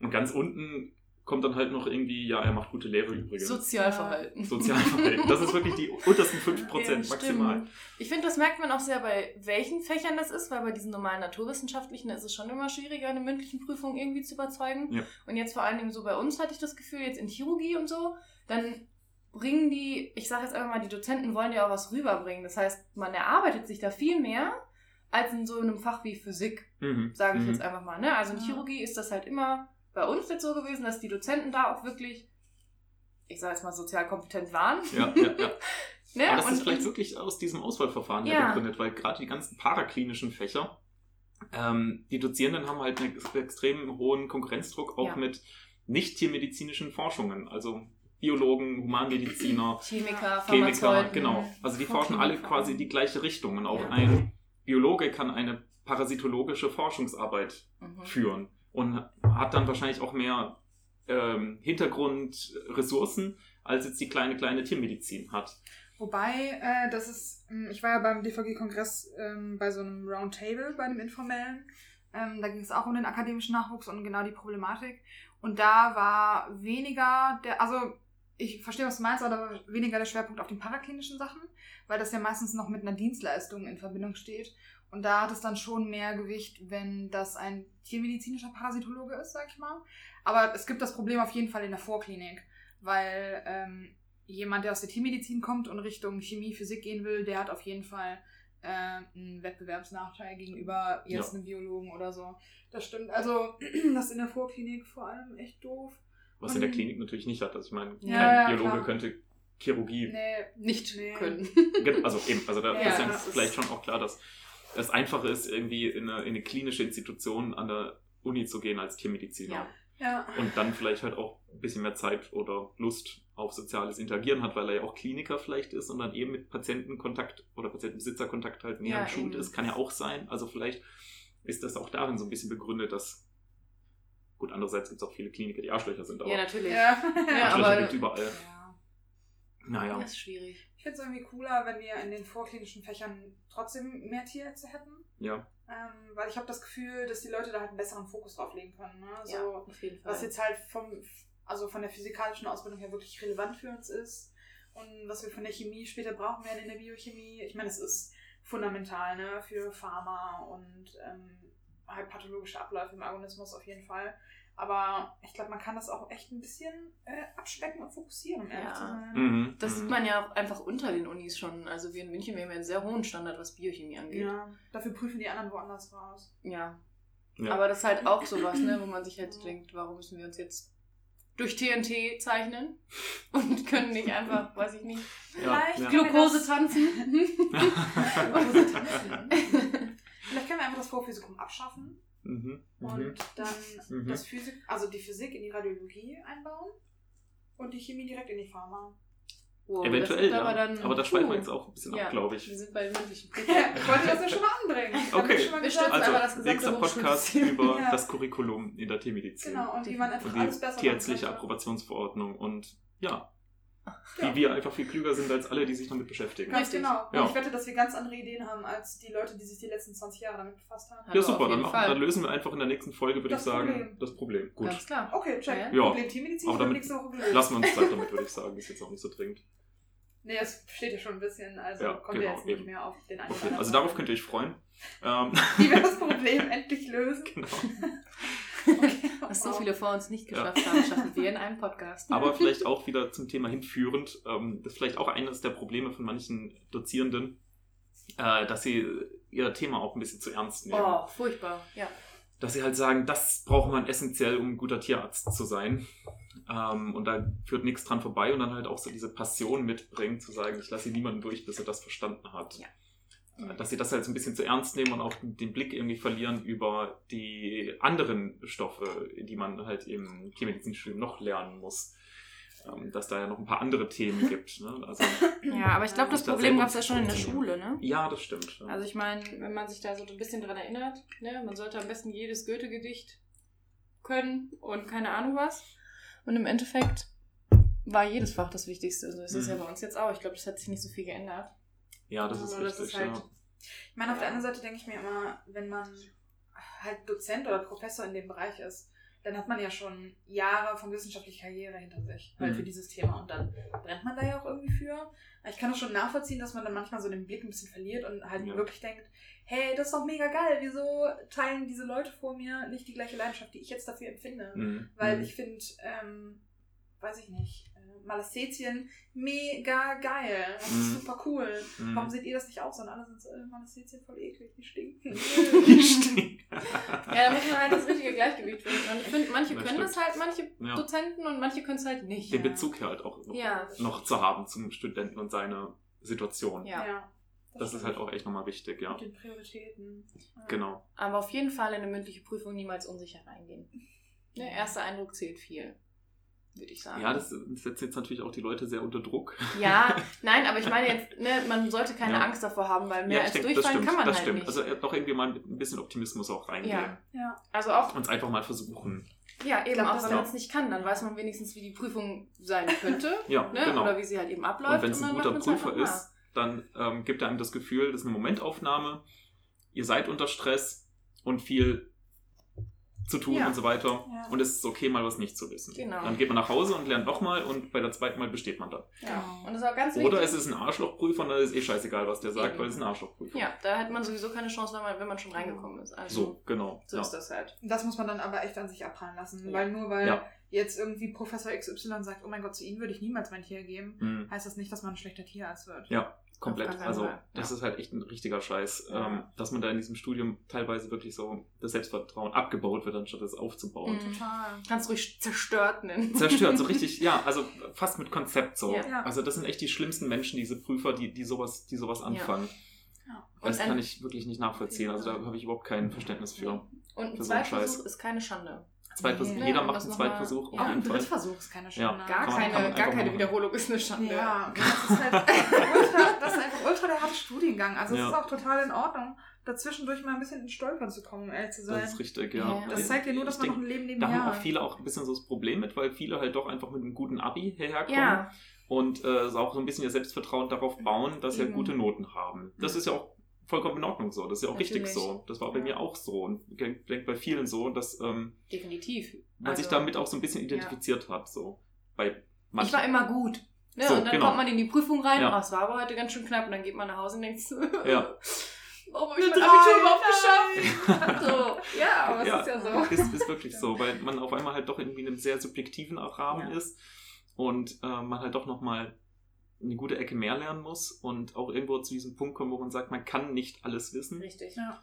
Und ganz unten kommt dann halt noch irgendwie, ja, er macht gute Lehre übrigens. Sozialverhalten. Sozialverhalten. Das ist wirklich die untersten 5% Ja, maximal. stimmt. Ich finde, das merkt man auch sehr bei welchen Fächern das ist, weil bei diesen normalen naturwissenschaftlichen ist es schon immer schwieriger, eine mündlichen Prüfung irgendwie zu überzeugen. Ja. Und jetzt vor allen Dingen so bei uns hatte ich das Gefühl, jetzt in Chirurgie und so, dann bringen die, ich sage jetzt einfach mal, die Dozenten wollen ja auch was rüberbringen. Das heißt, man erarbeitet sich da viel mehr als in so einem Fach wie Physik, Mhm. sage ich Mhm. jetzt einfach mal. Ne? Also in Ja. Chirurgie ist das halt immer bei uns jetzt so gewesen, dass die Dozenten da auch wirklich, ich sage jetzt mal, sozial kompetent waren. Ja, ja, ja. Ne? Aber das und, ist vielleicht wirklich aus diesem Auswahlverfahren Ja. begründet, weil gerade die ganzen paraklinischen Fächer, ähm, die Dozierenden haben halt einen ex- extrem hohen Konkurrenzdruck auch Ja. mit nicht tiermedizinischen Forschungen, also Biologen, Humanmediziner, Chemiker, Chemiker, genau. Also die forschen alle quasi die gleiche Richtung und auch Ja. ein Biologe kann eine parasitologische Forschungsarbeit Mhm. führen und hat dann wahrscheinlich auch mehr ähm, Hintergrundressourcen, als jetzt die kleine, kleine Tiermedizin hat. Wobei, äh, das ist, ähm, ich war ja beim DVG-Kongress ähm, bei so einem Roundtable, bei einem informellen. Ähm, da ging es auch um den akademischen Nachwuchs und genau die Problematik. Und da war weniger der, also ich verstehe, was du meinst, aber weniger der Schwerpunkt auf den paraklinischen Sachen, weil das ja meistens noch mit einer Dienstleistung in Verbindung steht. Und da hat es dann schon mehr Gewicht, wenn das ein tiermedizinischer Parasitologe ist, sag ich mal. Aber es gibt das Problem auf jeden Fall in der Vorklinik, weil ähm, jemand, der aus der Tiermedizin kommt und Richtung Chemie, Physik gehen will, der hat auf jeden Fall äh, einen Wettbewerbsnachteil gegenüber jetzt Ja. einem Biologen oder so. Das stimmt. Also, das ist in der Vorklinik vor allem echt doof. Was in der Klinik natürlich nicht hat. Also ich meine, Ja, kein ja, Biologe klar. könnte Chirurgie. Nee, Nicht Nee. können. Also eben, also da Ja, ist ja das ist- vielleicht schon auch klar, dass es einfacher ist, irgendwie in eine, in eine klinische Institution an der Uni zu gehen als Tiermediziner. Ja. ja. Und dann vielleicht halt auch ein bisschen mehr Zeit oder Lust auf soziales Interagieren hat, weil er ja auch Kliniker vielleicht ist und dann eben mit Patientenkontakt oder Patientenbesitzerkontakt halt mehr Ja, eben. ist. Kann ja auch sein. Also vielleicht ist das auch darin so ein bisschen begründet, dass gut, andererseits gibt es auch viele Kliniker, die Arschlöcher sind, aber Ja, natürlich. Ja. Ja, Arschlöcher aber- gibt überall. ja. Naja. Das ist schwierig. Ich finde es irgendwie cooler, wenn wir in den vorklinischen Fächern trotzdem mehr Tierärzte hätten. Ja. Ähm, weil ich habe das Gefühl, dass die Leute da halt einen besseren Fokus drauf legen können. Ne? So, ja, auf jeden Fall. was jetzt halt vom, also von der physikalischen Ausbildung her wirklich relevant für uns ist und was wir von der Chemie später brauchen werden in der Biochemie. Ich meine, es ist fundamental ne, für Pharma und ähm, halt pathologische Abläufe im Organismus auf jeden Fall. Aber ich glaube, man kann das auch echt ein bisschen äh, abspecken und fokussieren, um ehrlich Ja. zu sein. Mhm. das mhm. sieht man ja auch einfach unter den Unis schon. Also wir in München, wir haben ja einen sehr hohen Standard, was Biochemie angeht. Ja, dafür prüfen die anderen woanders raus. Ja. Ja. Aber das ist halt auch sowas, ne, wo man sich halt denkt, warum müssen wir uns jetzt durch TNT zeichnen und können nicht einfach, weiß ich nicht, ja, Vielleicht ja. Glukose tanzen. Glukose tanzen. Vielleicht können wir einfach das Vorphysikum abschaffen mhm. und Mhm. dann Mhm. das Physik, also die Physik in die Radiologie einbauen und die Chemie direkt in die Pharma. Wow, Eventuell, das ja. wird dann, aber da schweifen wir jetzt auch ein bisschen Ja, ab, glaube ich. Wir sind bei den mündlichen Ja, Prüfungen. ich wollte das ja schon mal anbringen. Okay. schon mal Wir stürzen Also, aber das nächster Podcast über Ja. das Curriculum in der Tiermedizin. Genau, und wie man einfach Und alles die besser tierärztliche machen könnte. Approbationsverordnung und ja, Ja. wie wir einfach viel klüger sind als alle, die sich damit beschäftigen. Ganz Richtig. genau. Und Ja. ich wette, dass wir ganz andere Ideen haben als die Leute, die sich die letzten 20 Jahre damit befasst haben. Ja, wir super, dann, machen, dann lösen wir einfach in der nächsten Folge, würde ich sagen, Problem. das Problem. Gut, Ganz klar. Okay, check. Ja. Problem Teammedizin Aber damit nächste Woche gelöst. lassen wir uns Zeit damit, würde ich sagen. Ist jetzt auch nicht so dringend. Nee, das steht ja schon ein bisschen, also Ja, kommt genau, ja jetzt nicht eben. mehr auf den einen Okay. Also darauf könnt ihr euch freuen. Ähm, Wie wir das Problem endlich lösen. genau. Okay. Was so viele vor uns nicht geschafft haben, schaffen wir in einem Podcast. Aber vielleicht auch wieder zum Thema hinführend. Ähm, das ist vielleicht auch eines der Probleme von manchen Dozierenden, äh, dass sie ihr Thema auch ein bisschen zu ernst nehmen. Oh, furchtbar. Ja. dass sie halt sagen, das braucht man essentiell, um ein guter Tierarzt zu sein. Ähm, und da führt nichts dran vorbei und dann halt auch so diese Passion mitbringen, zu sagen, ich lasse niemanden durch, bis er das verstanden hat. Ja. Äh, Dass sie das halt so ein bisschen zu ernst nehmen und auch den Blick irgendwie verlieren über die anderen Stoffe, die man halt im Tiermedizinstudium noch lernen muss. Ähm, dass da ja noch ein paar andere Themen gibt. Ne? Also, Ja, aber ich glaube, das Sich da Problem gab es ja schon in der. Schule, ne? ja, das stimmt. Ja. Also ich meine, wenn man sich da so ein bisschen dran erinnert, ne, man sollte am besten jedes Goethe-Gedicht können und keine Ahnung was. Und im Endeffekt war jedes Fach das Wichtigste. So ist es Mhm. ja bei uns jetzt auch. Ich glaube, das hat sich nicht so viel geändert. Ja, das ist Aber das richtig. ist halt- ja. Ich meine, auf der anderen Seite denke ich mir immer, wenn man halt Dozent oder Professor in dem Bereich ist, dann hat man ja schon Jahre von wissenschaftlicher Karriere hinter sich, halt Mhm. für dieses Thema. Und dann brennt man da ja auch irgendwie für. Ich kann das schon nachvollziehen, dass man dann manchmal so den Blick ein bisschen verliert und halt Ja. wirklich denkt, hey, das ist doch mega geil, wieso teilen diese Leute vor mir nicht die gleiche Leidenschaft, die ich jetzt dafür empfinde? Mhm. Weil Mhm. ich finde, ähm, weiß ich nicht, Malastetien mega geil. Das Mhm. ist super cool. Mhm. Warum seht ihr das nicht auch so? Und alle sind so, äh, Malastetien voll eklig, die stinken. Die stinken. Ja, da muss man halt das richtige Gleichgewicht finden. Und ich finde, manche Das können stimmt. das halt, manche Ja. Dozenten und manche können es halt nicht. den Bezug halt auch noch, Ja. noch zu haben zum Studenten und seine Situation. Ja. Das ist halt auch echt nochmal wichtig, ja. Mit den Prioritäten. Ja. Genau. Aber auf jeden Fall in eine mündliche Prüfung niemals unsicher reingehen. Ne, erster Eindruck zählt viel, würde ich sagen. Ja, das setzt jetzt natürlich auch die Leute sehr unter Druck. Ja, nein, aber ich meine jetzt, ne, man sollte keine Ja. Angst davor haben, weil mehr ja, als denke, durchfallen stimmt. kann man das halt stimmt. nicht. Also äh, doch irgendwie mal mit ein bisschen Optimismus auch reingehen. Ja. Ja. Also auch, Und es einfach mal versuchen. ja, eben glaub, auch wenn man es nicht kann, dann weiß man wenigstens, wie die Prüfung sein könnte. Ja, ne? genau. Oder wie sie halt eben abläuft. Und wenn es ein guter halt Prüfer ist, dann ähm, gibt er einem das Gefühl, das ist eine Momentaufnahme, ihr seid unter Stress und viel zu tun Ja. und so weiter. Ja. Und es ist okay, mal was nicht zu wissen. Genau. Dann geht man nach Hause und lernt nochmal und bei der zweiten Mal besteht man dann. Ja. Und das ist auch ganz Oder es ist ein Arschlochprüfer und dann ist eh scheißegal, was der sagt, Eben. weil es ist ein Arschlochprüfer. Ja, da hat man sowieso keine Chance, wenn man, wenn man schon reingekommen ist. Also, So, genau. so ja. ist das halt. Das muss man dann aber echt an sich abprallen lassen. Ja. Weil nur weil Ja. jetzt irgendwie Professor XY sagt, oh mein Gott, zu Ihnen würde ich niemals mein Tier geben, Mhm. heißt das nicht, dass man ein schlechter Tierarzt wird. Ja, komplett. Also Fall. das Ja. ist halt echt ein richtiger Scheiß, Ja. ähm, dass man da in diesem Studium teilweise wirklich so das Selbstvertrauen abgebaut wird, anstatt es aufzubauen. Mhm. Total. Kannst ruhig zerstört nennen. Zerstört, so richtig, ja, also fast mit Konzept so. Ja. Also das sind echt die schlimmsten Menschen, diese Prüfer, die, die sowas, die sowas anfangen. Ja. Das kann ich wirklich nicht nachvollziehen. Also da habe ich überhaupt kein Verständnis für. Und ein Für so einen Zweitversuch Scheiß. ist keine Schande. Zweitversuch, Nee. jeder macht einen Zweitversuch, ja, Auch auf ein jeden Fall. Drittversuch ist keine Ja. Schande. Gar Kann man- keine, kann man gar keine Wiederholung ist eine Schande. Ja, das ist halt ultra, das ist einfach ultra der harte Studiengang. Also es Ja. ist auch total in Ordnung, dazwischendurch mal ein bisschen ins Stolpern zu kommen, um ehrlich zu sein. Das ist richtig, ja. Ja. Das zeigt dir nur, dass Ich man denk, noch ein Leben Da nebenher haben auch hat. viele auch ein bisschen so das Problem mit, weil viele halt doch einfach mit einem guten Abi hierher kommen Ja, und äh, so auch so ein bisschen ihr Selbstvertrauen darauf bauen, dass sie halt gute Noten haben. Das ist ja auch vollkommen in Ordnung so. Das ist ja auch richtig Natürlich. so. Das war bei Ja. mir auch so und ich denke bei vielen so, dass ähm, definitiv. man sich Also, damit auch so ein bisschen identifiziert hat. So bei Ich war immer gut. Ne? So, und dann genau. kommt man in die Prüfung rein, Ja. oh, es war aber heute ganz schön knapp, und dann geht man nach Hause und denkt, so, Ja. warum habe ich Eine mein Abitur überhaupt geschafft? so, ja, aber Ja. es ist ja so. ist, ist wirklich so, weil man auf einmal halt doch irgendwie in einem sehr subjektiven Rahmen Ja. ist und äh, man halt doch nochmal eine gute Ecke mehr lernen muss und auch irgendwo zu diesem Punkt kommt, wo man sagt, man kann nicht alles wissen. Richtig. Ja.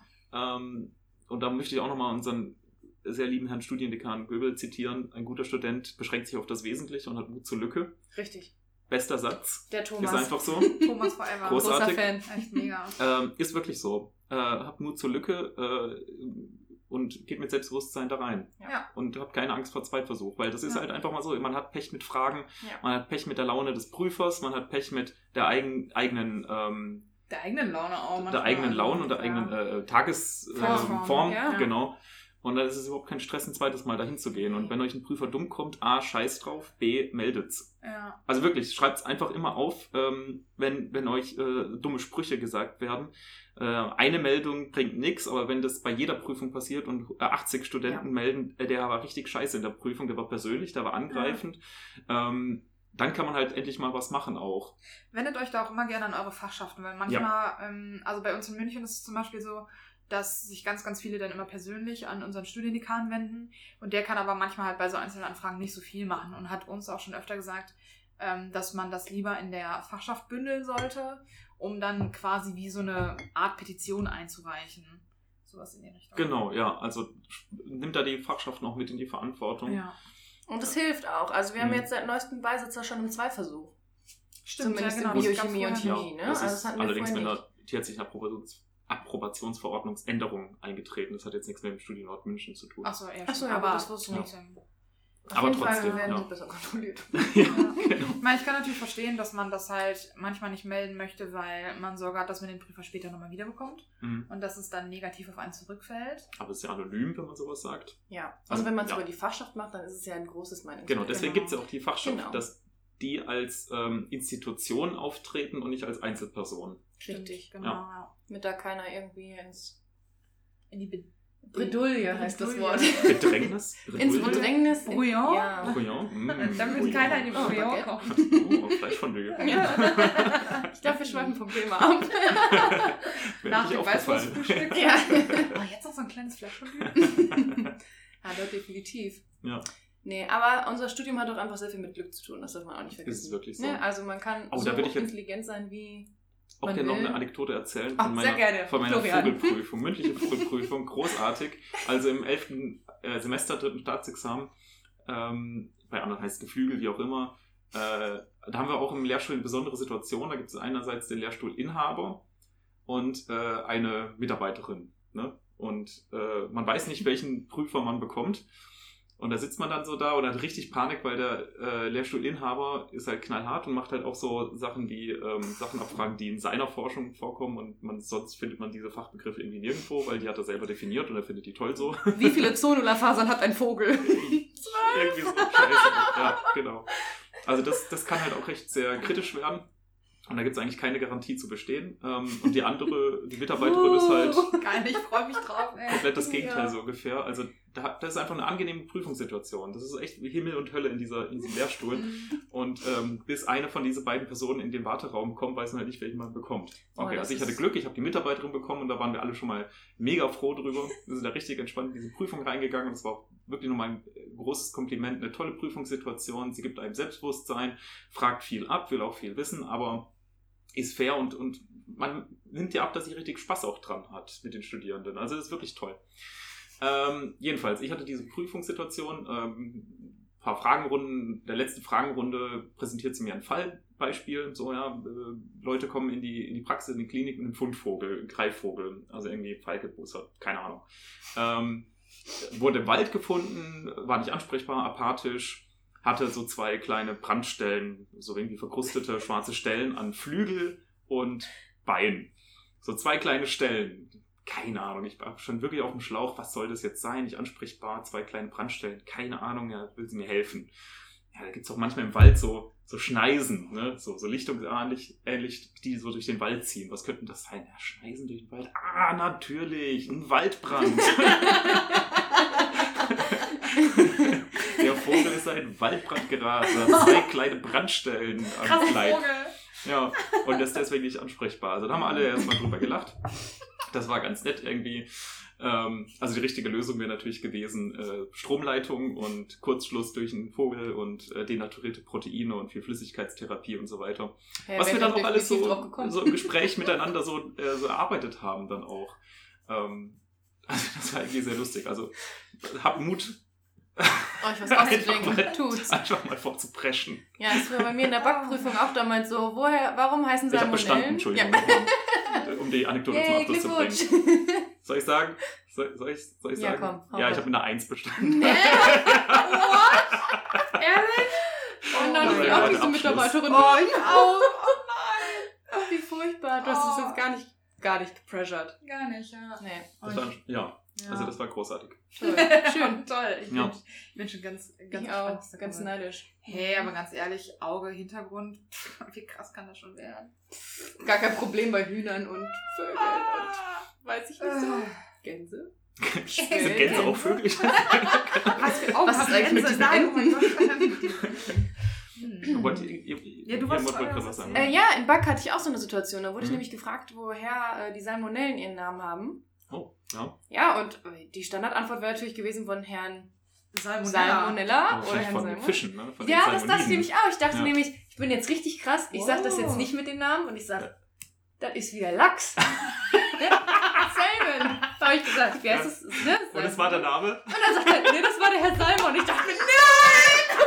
Ähm, und da möchte ich auch nochmal unseren sehr lieben Herrn Studiendekan Göbel zitieren. Ein guter Student beschränkt sich auf das Wesentliche und hat Mut zur Lücke. Richtig. Bester Satz. Der Thomas. Ist einfach so. Thomas Forever. Groß- Großartig. Großer Fan. Echt mega. Ähm, ist wirklich so. Äh, habt Mut zur Lücke äh, und geht mit Selbstbewusstsein da rein. Ja. Und habt keine Angst vor Zweitversuch, weil das ist Ja. halt einfach mal so. Man hat Pech mit Fragen, Ja. man hat Pech mit der Laune des Prüfers, man hat Pech mit der eigen, eigenen, ähm, Der eigenen Laune auch. der manchmal. eigenen Laune und der eigenen äh, Tagesform, Form, äh, ja. genau. Und dann ist es überhaupt kein Stress, ein zweites Mal dahin zu gehen. Und wenn euch ein Prüfer dumm kommt, A, scheiß drauf, B, meldet's. Ja. Also wirklich, schreibt's einfach immer auf, ähm, wenn, wenn euch äh, dumme Sprüche gesagt werden. Äh, eine Meldung bringt nichts, aber wenn das bei jeder Prüfung passiert und äh, 80 Studenten melden, äh, der war richtig scheiße in der Prüfung, der war persönlich, der war angreifend, ähm, dann kann man halt endlich mal was machen auch. Wendet euch da auch immer gerne an eure Fachschaften, weil manchmal, ähm, also bei uns in München ist es zum Beispiel so, dass sich ganz, ganz viele dann immer persönlich an unseren Studiendekan wenden und der kann aber manchmal halt bei so einzelnen Anfragen nicht so viel machen und hat uns auch schon öfter gesagt, ähm, dass man das lieber in der Fachschaft bündeln sollte, um dann quasi wie so eine Art Petition einzureichen. Sowas in die Richtung. Genau, ja, also nimmt da die Fachschaft noch mit in die Verantwortung. Ja. Und es hilft auch. Also wir haben Mhm. jetzt seit neuestem Beisitzer schon im Zweiversuch. Stimmt, Zumindest ja, in genau, gab's Biochemie und Chemie, ne? Das Also ist das hatten wir allerdings mit einer tierärztlichen Approbations Approbationsverordnungsänderung eingetreten. Das hat jetzt nichts mit dem Studienort München zu tun. Achso, ja, Ach so, ja, aber das wusste ich nicht. trotzdem. Auf Aber jeden Fall trotzdem, werden ja. die besser kontrolliert. ja, Ja. genau. Ich meine, ich kann natürlich verstehen, dass man das halt manchmal nicht melden möchte, weil man Sorge hat, dass man den Prüfer später nochmal wiederbekommt Mhm. und dass es dann negativ auf einen zurückfällt. Aber es ist ja anonym, wenn man sowas sagt. Ja. Also, Also wenn man es ja. über die Fachschaft macht, dann ist es ja ein großes Meinungsbild. Genau, deswegen Genau. gibt es ja auch die Fachschaft, Genau. dass die als ähm, Institution auftreten und nicht als Einzelperson. Richtig. Genau. Ja. Mit da keiner irgendwie ins In die Be Bredouille heißt das Wort. Bedrängnis? ins? Bedrängnis. Brouillon? Ja. Brouillon? Mm, Damit Brouillon. keiner in die Oh, Brouillon Baguette. kommt. Oh, Fleischfondue. Ich glaube, wir schweifen vom Thema ab. Nach dem. Weißwurstfrühstück. ja. Oh, jetzt noch so ein kleines Fleisch von dir. Ja, doch, definitiv. Ja. Nee, aber unser Studium hat auch einfach sehr viel mit Glück zu tun, das darf man auch nicht vergessen. Ist wirklich so. Ne? Also man kann Oh, so intelligent sein wie... auch gerne noch eine Anekdote erzählen Ach, von meiner, von meiner. Vogelprüfung, mündliche Vogelprüfung, großartig. Also im 11. Äh, Semester, dritten Staatsexamen, ähm, bei anderen heißt es Geflügel, wie auch immer, äh, da haben wir auch im Lehrstuhl eine besondere Situation. Da gibt es einerseits den Lehrstuhlinhaber und äh, eine Mitarbeiterin. Ne? Und äh, man weiß nicht, welchen Prüfer man bekommt. Und da sitzt man dann so da und hat richtig Panik, weil der äh, Lehrstuhlinhaber ist halt knallhart und macht halt auch so Sachen wie ähm, Sachen abfragen, die in seiner Forschung vorkommen und man sonst findet man diese Fachbegriffe irgendwie nirgendwo, weil die hat er selber definiert und er findet die toll so. Wie viele Zonulafasern hat ein Vogel? irgendwie so scheiße. Ja, genau. Also das, das kann halt auch recht sehr kritisch werden. Und da gibt es eigentlich keine Garantie zu bestehen. Ähm, und die andere, die Mitarbeiterin ist halt Geil, ich freue mich drauf, ey. komplett das Gegenteil Ja. so ungefähr. Also da, das ist einfach eine angenehme Prüfungssituation. Das ist echt Himmel und Hölle in, dieser, in diesem Lehrstuhl. Und ähm, bis eine von diesen beiden Personen in den Warteraum kommt, weiß man halt nicht, welchen man bekommt. Oh, Okay, das also ich hatte Glück, ich habe die Mitarbeiterin bekommen und da waren wir alle schon mal mega froh drüber. Wir sind da richtig entspannt in diese Prüfung reingegangen und es war auch wirklich nochmal ein großes Kompliment, eine tolle Prüfungssituation. Sie gibt einem Selbstbewusstsein, fragt viel ab, will auch viel wissen, aber ist fair und, und man nimmt ja ab, dass sie richtig Spaß auch dran hat mit den Studierenden. Also das ist wirklich toll. Ähm, jedenfalls, ich hatte diese Prüfungssituation, ähm, paar Fragenrunden, der letzten Fragenrunde präsentiert sie mir ein Fallbeispiel. So, ja, äh, Leute kommen in die, in die Praxis, in die Klinik mit einem Fundvogel, Greifvogel, also irgendwie Falke, Busser, keine Ahnung. Ähm, wurde im Wald gefunden, war nicht ansprechbar, apathisch, hatte so zwei kleine Brandstellen, so irgendwie verkrustete schwarze Stellen an Flügel und Bein. So zwei kleine Stellen. Keine Ahnung, ich war schon wirklich auf dem Schlauch. Was soll das jetzt sein? Nicht ansprechbar, zwei kleine Brandstellen. Keine Ahnung, ja, will sie mir helfen. Ja, da gibt's auch manchmal im Wald so, so Schneisen, ne? so, so lichtungsähnlich, ähnlich, die so durch den Wald ziehen. Was könnten das sein? Ja, Schneisen durch den Wald. Ah, natürlich, ein Waldbrand. Der Vogel ist ein Waldbrand geraten, hat zwei kleine Brandstellen am Krasser Kleid. Vogel. Ja, und ist deswegen nicht ansprechbar. Also da haben alle erstmal drüber gelacht. Das war ganz nett irgendwie. Ähm, also die richtige Lösung wäre natürlich gewesen, äh, Stromleitung und Kurzschluss durch einen Vogel und äh, denaturierte Proteine und viel Flüssigkeitstherapie und so weiter. Ja, Was wir dann auch alles so, so im Gespräch miteinander so, äh, so erarbeitet haben dann auch. Ähm, Also das war irgendwie sehr lustig. Also hab Mut, Euch was auszudenken. Tut's. einfach mal vorzupreschen. Ja, das war bei mir in der Backprüfung auch damals so. Woher, warum heißen Ich habe Salmonellen? bestanden, Entschuldigung, Ja. um die Anekdote zum Yay, Abschluss zu bringen. Soll ich sagen? Soll, soll ich, soll ich Ja, sagen? komm, ja, ich habe mit einer Eins bestanden. Nee. Ehrlich? Und dann Oh ist mein auch diese. Mitarbeiterin. Oh, ich auch. Oh Wie furchtbar. Du hast es Oh. jetzt gar nicht, gar nicht gepressured. nein. Gar nicht, ja. Nee. Das war, ja, Ja. also das war großartig. Toll. Schön. Toll. Ich, Ja. bin, ich bin schon ganz, ganz Ich auch. Ganz neidisch. Hey, aber ganz ehrlich, Auge, Hintergrund, pff, wie krass kann das schon werden? Gar kein Problem bei Hühnern und Vögeln Ah. und weiß ich nicht so. Äh. Gänse. Sind Gänse auch Vögel? Was für Augen Was haben ist eigentlich mit Gänse? Nein, oh mein Enten? Gott. Hm. Wollt ihr, ihr, ihr, Ja, du wolltest wollt was sagen. Äh, ja, in Back hatte ich auch so eine Situation. Da wurde ich Mhm. nämlich gefragt, woher äh, die Salmonellen ihren Namen haben. Oh, ja. Ja, und die Standardantwort wäre natürlich gewesen von Herrn Salmonella. Salmonella oder Herrn von Salmon. Fischen, ne? Von den Ja, das dachte ich nämlich auch. Ich dachte Ja. nämlich, ich bin jetzt richtig krass. Ich sag das Wow. jetzt nicht mit dem Namen und ich sag, das ist wieder Lachs. Salmon. Da habe ich gesagt, wer ist das? Ne? Und das war der Name? Und dann sagt er, nee, das war der Herr Salmon. Ich dachte mir, nein!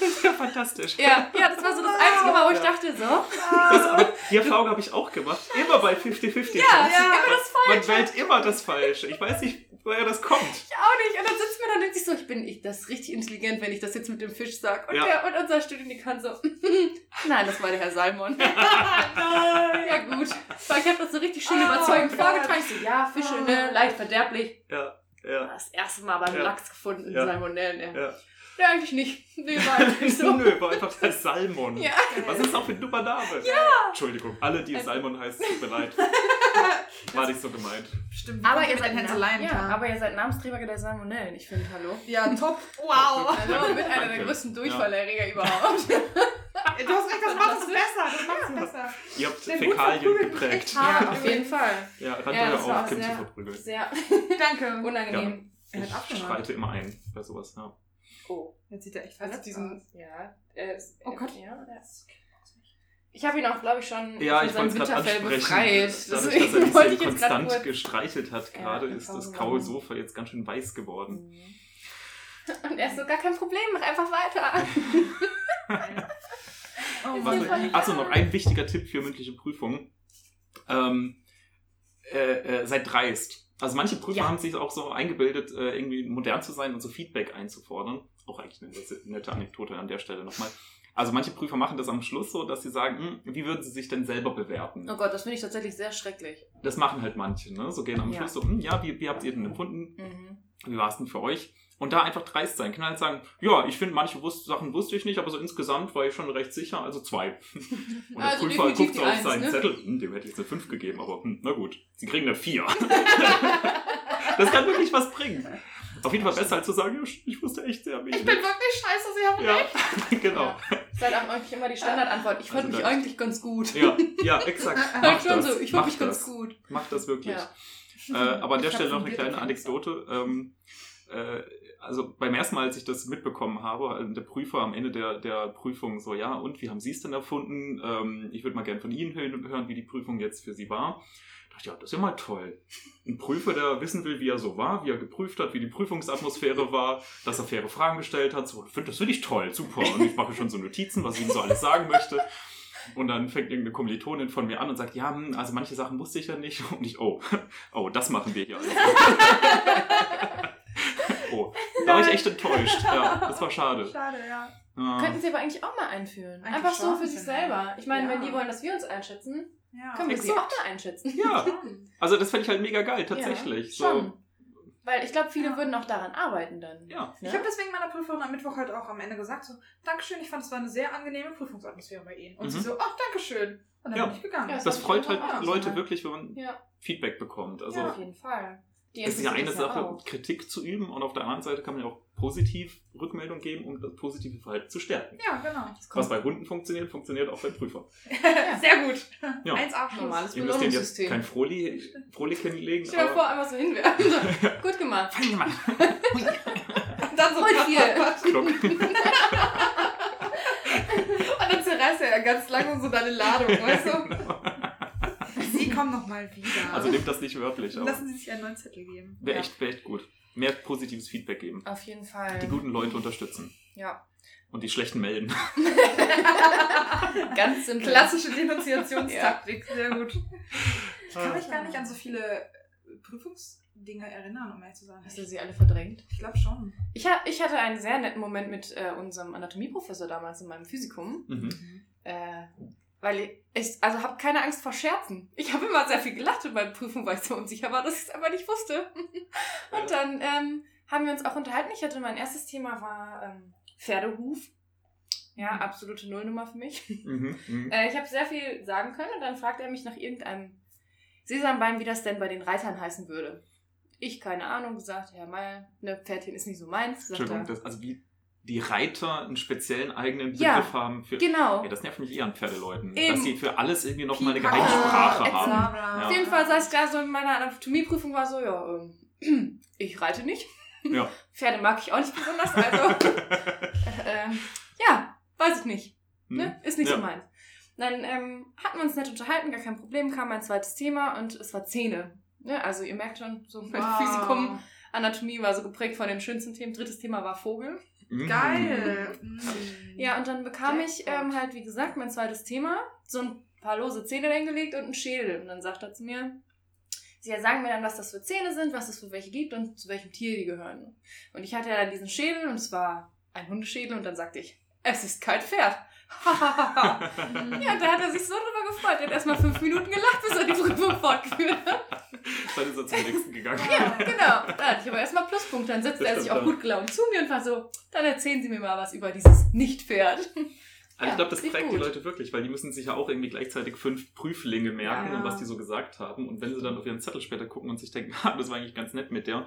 Das ist ja fantastisch. Ja, ja, das war so das Einzige Mal, wo ich dachte, so. Das, aber die Erfahrung habe ich auch gemacht. Immer bei 50-50. Ja, ja, immer das Man Falsche. wählt immer das Falsche. Ich weiß nicht, woher das kommt. Ich auch nicht. Und dann sitzt mir dann und denkt sich so, ich bin ich, das ist richtig intelligent, wenn ich das jetzt mit dem Fisch sag. Und, Ja. der, und unser Studiendekan so, nein, das war der Herr Salmon. ja gut. Weil ich habe das so richtig schön Oh überzeugend Gott. vorgetragen. So, ja, Fische, Oh. ne, leicht verderblich. Ja, ja. Das erste Mal beim Ja. Lachs gefunden, Ja. Salmonellen. Ja. Ja. Nee, eigentlich nicht. Nee, war nicht so. Nö, war einfach der Salmon. Ja. Was ist das auch für ein dummer Name? Ja. Entschuldigung, alle, die Also- Salmon heißen, tut mir leid. War nicht so gemeint. Stimmt. Aber ihr, seid Hänseleien ja, aber ihr seid Namensträger der Salmonellen. Ich finde, hallo. Ja, top. Wow. Hallo, mit einer der größten Durchfallerreger überhaupt. Du hast recht, das macht es besser. Das macht es besser. Ihr habt Hut Fäkalien geprägt. Ja, auf jeden Fall. Ja, Rand Ja, ja, das war auf, Kim zu sehr- verprügeln. Sehr Danke. unangenehm. Er hat Ich abgemacht. schreite immer ein bei sowas. Ja. Oh. Jetzt sieht er echt Also verletzt diesen, aus. ja, er ist, Oh Gott. Ja, er ist, ich habe ihn auch, glaube ich, schon Ja, von ich seinem wollte es gerade Winterfell ansprechen. befreit. Dadurch, dass er wollte so ich jetzt gerade konstant kurz... gestreichelt hat, Ja, gerade ist das Pause graue machen. Sofa jetzt ganz schön weiß geworden. Und er ist so, gar kein Problem, mach einfach weiter. Oh ja voll- Also noch ein wichtiger Tipp für mündliche Prüfungen. Ähm, äh, äh, seid dreist. Also manche Prüfer Ja. haben sich auch so eingebildet, äh, irgendwie modern zu sein und so Feedback einzufordern. Auch eigentlich eine nette Anekdote an der Stelle nochmal. Also manche Prüfer machen das am Schluss so, dass sie sagen, hm, wie würden sie sich denn selber bewerten? Oh Gott, das finde ich tatsächlich sehr schrecklich. Das machen halt manche, ne? So gehen am Ja. Schluss so, hm, ja, wie, wie habt ihr denn empfunden? Mhm. Wie war es denn für euch? Und da einfach dreist sein. Kann halt sagen, ja, ich finde, manche wus Sachen wusste ich nicht, aber so insgesamt war ich schon recht sicher, also zwei. Und der Also Prüfer definitiv guckt auf Eins, seinen ne? Zettel, hm, dem hätte ich jetzt eine 5 gegeben, aber hm, na gut, sie kriegen eine 4. das kann wirklich was bringen. Auf jeden Fall besser als zu sagen, ich wusste echt sehr wenig. Ich bin wirklich scheiße, Sie haben ja, recht. genau. Ja. Das ist halt auch eigentlich immer die Standardantwort. Ich fand Also mich das- eigentlich ganz gut. Ja, ja, exakt. Halt Mach schon das. so, ich fand mich ganz gut. Macht das wirklich. Ja. Äh, aber an der Stelle noch eine kleine. Anekdote. Ähm, äh, also beim ersten Mal, als ich das mitbekommen habe, also der Prüfer am Ende der, der Prüfung so, ja, und wie haben Sie es denn erfunden? Ähm, ich würde mal gerne von Ihnen hören, hören, wie die Prüfung jetzt für Sie war. Ja, das ist ja mal toll. Ein Prüfer, der wissen will, wie er so war, wie er geprüft hat, wie die Prüfungsatmosphäre war, dass er faire Fragen gestellt hat. So, find, das finde ich toll, super. Und ich mache schon so Notizen, was ich ihm so alles sagen möchte. Und dann fängt irgendeine Kommilitonin von mir an und sagt, ja, hm, also manche Sachen wusste ich ja nicht. Und ich, oh, oh, das machen wir hier. oh, da war ich echt enttäuscht. Ja, das war schade. Schade, ja. Ja. Könnten sie aber eigentlich auch mal einführen. Eigentlich Einfach so für sich selber. Ich meine, Ja. wenn die wollen, dass wir uns einschätzen, ja. können wir sie auch mal einschätzen. ja, also das fände ich halt mega geil, tatsächlich. Ja, schon. so, Weil ich glaube, viele Ja. würden auch daran arbeiten dann. ja. Ich habe deswegen meiner Prüferin am Mittwoch halt auch am Ende gesagt, so, Dankeschön, ich fand es war eine sehr angenehme Prüfungsatmosphäre bei Ihnen. Und Mhm. sie so, ach, Dankeschön. Und dann Ja. bin ich gegangen. Ja, das Das freut halt Leute gesagt. wirklich, wenn man Ja, Feedback bekommt. Also auf jeden Fall. Die es ist ja eine Sache, auch. Kritik zu üben und auf der anderen Seite kann man ja auch positiv Rückmeldung geben, um das positive Verhalten zu stärken. Ja, genau. Was bei Hunden funktioniert, funktioniert auch bei Prüfern. Sehr gut. Ja. Eins Abschluss. Normales Ihr müsst denen jetzt Belohnungssystem. kein Froli, Frohlich hinlegen. Stell dir vor, einmal so hinwerfen. So, Gut gemacht. Fang mal. Und dann so. Klock. Und dann zerreißt er ganz langsam so deine Ladung, weißt du? Sie kommen noch mal wieder. Also nehmt das nicht wörtlich, aber Lassen Sie sich einen neuen Zettel geben. wäre Ja. echt, wär echt gut. Mehr positives Feedback geben. Auf jeden Fall. Die guten Leute unterstützen. Ja. Und die schlechten melden. Ganz simpel. Klassische Denunziationstaktik, sehr gut. Ich kann mich Ja. gar nicht an so viele äh, Prüfungsdinge erinnern, um ehrlich zu sein. Hast du sie alle verdrängt? Ich glaube schon. Ich, ha ich hatte einen sehr netten Moment mit äh, unserem Anatomieprofessor damals in meinem Physikum. Mhm. Äh, weil ich, also habe keine Angst vor Scherzen. Ich habe immer sehr viel gelacht in meinen Prüfungen, weil ich so unsicher war, dass ich es einfach nicht wusste. Und dann ähm, haben wir uns auch unterhalten. Ich hatte mein erstes Thema war ähm, Pferdehuf. Ja, Mhm. absolute Nullnummer für mich. Mhm. Mhm. Äh, ich habe sehr viel sagen können und dann fragt er mich nach irgendeinem Sesambein, wie das denn bei den Reitern heißen würde. Ich keine Ahnung, gesagt, Herr Meier, ne, Pferdchen ist nicht so meins. Entschuldigung, er, das, also wie die Reiter einen speziellen eigenen Ja, Begriff haben für. genau. Ja, das nervt mich eher an Pferdeleuten. Eben. Dass sie für alles irgendwie nochmal eine Pipapo, eigene Sprache ätzend. haben. Ja. Auf jeden Fall saß ich da so in meiner Anatomieprüfung, war so, ja, ähm, ich reite nicht. Ja. Pferde mag ich auch nicht besonders, also, äh, ja, weiß ich nicht. Ne? Ist nicht Hm. Ja. so meins. Dann ähm, hatten wir uns nett unterhalten, gar kein Problem, kam mein zweites Thema und es war Zähne. Ne? Also ihr merkt schon, so mein Wow. Physikum, Anatomie war so geprägt von den schönsten Themen. Drittes Thema war Vogel. Mhm. Geil. Mm. Ja, und dann bekam ich ähm, halt, wie gesagt, mein zweites Thema, so ein paar lose Zähne hingelegt und einen Schädel. Und dann sagt er zu mir, Sie sagen mir dann, was das für Zähne sind, was es für welche gibt und zu welchem Tier die gehören. Und ich hatte ja dann diesen Schädel und es war ein Hundeschädel und dann sagte ich, es ist kein Pferd. ja, da hat er sich so drüber gefreut. Er hat erstmal fünf Minuten gelacht, bis er die Prüfung fortgeführt hat. Dann ist er zum nächsten gegangen. Ja, genau. Da hatte ich aber erstmal Pluspunkte. Dann setzte er sich auch gut gelaunt zu mir und war so, dann erzählen Sie mir mal was über dieses Nicht-Pferd. Also Ja, ich glaube, das prägt die gut. Leute wirklich, weil die müssen sich ja auch irgendwie gleichzeitig fünf Prüflinge merken Ja. und was die so gesagt haben. Und wenn sie dann auf ihren Zettel später gucken und sich denken, ah, das war eigentlich ganz nett mit der,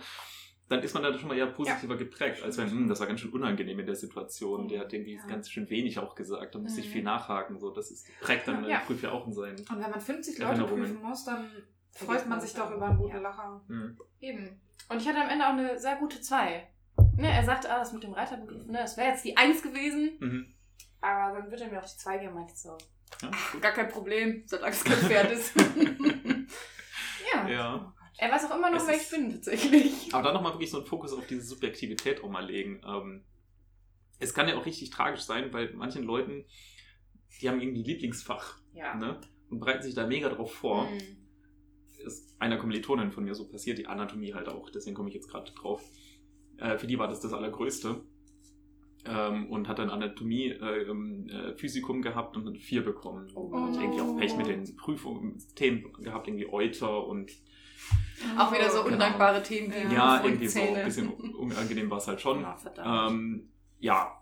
dann ist man da schon mal eher positiver geprägt, als wenn, hm, das war ganz schön unangenehm in der Situation. Der hat irgendwie Ja. ganz schön wenig auch gesagt, da muss ich Mhm. viel nachhaken. So, das ist, prägt dann Ja. Prüfer ja auch in seinen. Und wenn man 50 Leute prüfen muss, dann freut man sich doch über einen guten Ja. Lacher. Hm. Eben. Und ich hatte am Ende auch eine sehr gute 2. Ne, er sagte, ah, das mit dem Reiterbegriff, ne, das wäre jetzt die 1 gewesen, Mhm. aber dann wird er mir auch die 2 geben, meinte ich so. Ja, gut. Gar kein Problem, solange es kein Pferd ist. ja. ja. Er weiß auch immer noch, wer ich bin, tatsächlich. Aber dann nochmal wirklich so einen Fokus auf diese Subjektivität auch mal legen. Ähm, es kann ja auch richtig tragisch sein, weil manchen Leuten, die haben irgendwie Lieblingsfach Ja. ne? und bereiten sich da mega drauf vor. Mhm. ist einer Kommilitonin von mir so passiert, die Anatomie halt auch, deswegen komme ich jetzt gerade drauf. Äh, für die war das das Allergrößte. Ähm, und hat dann Anatomie, äh, äh, Physikum gehabt und hat vier bekommen. Oh. Und irgendwie auch Pech mit den Prüfungen, Themen gehabt, irgendwie Euter und Auch wieder so Genau. undankbare Themen wie ja, irgendwie so ein bisschen unangenehm war es halt schon. Ja. Ähm, ja,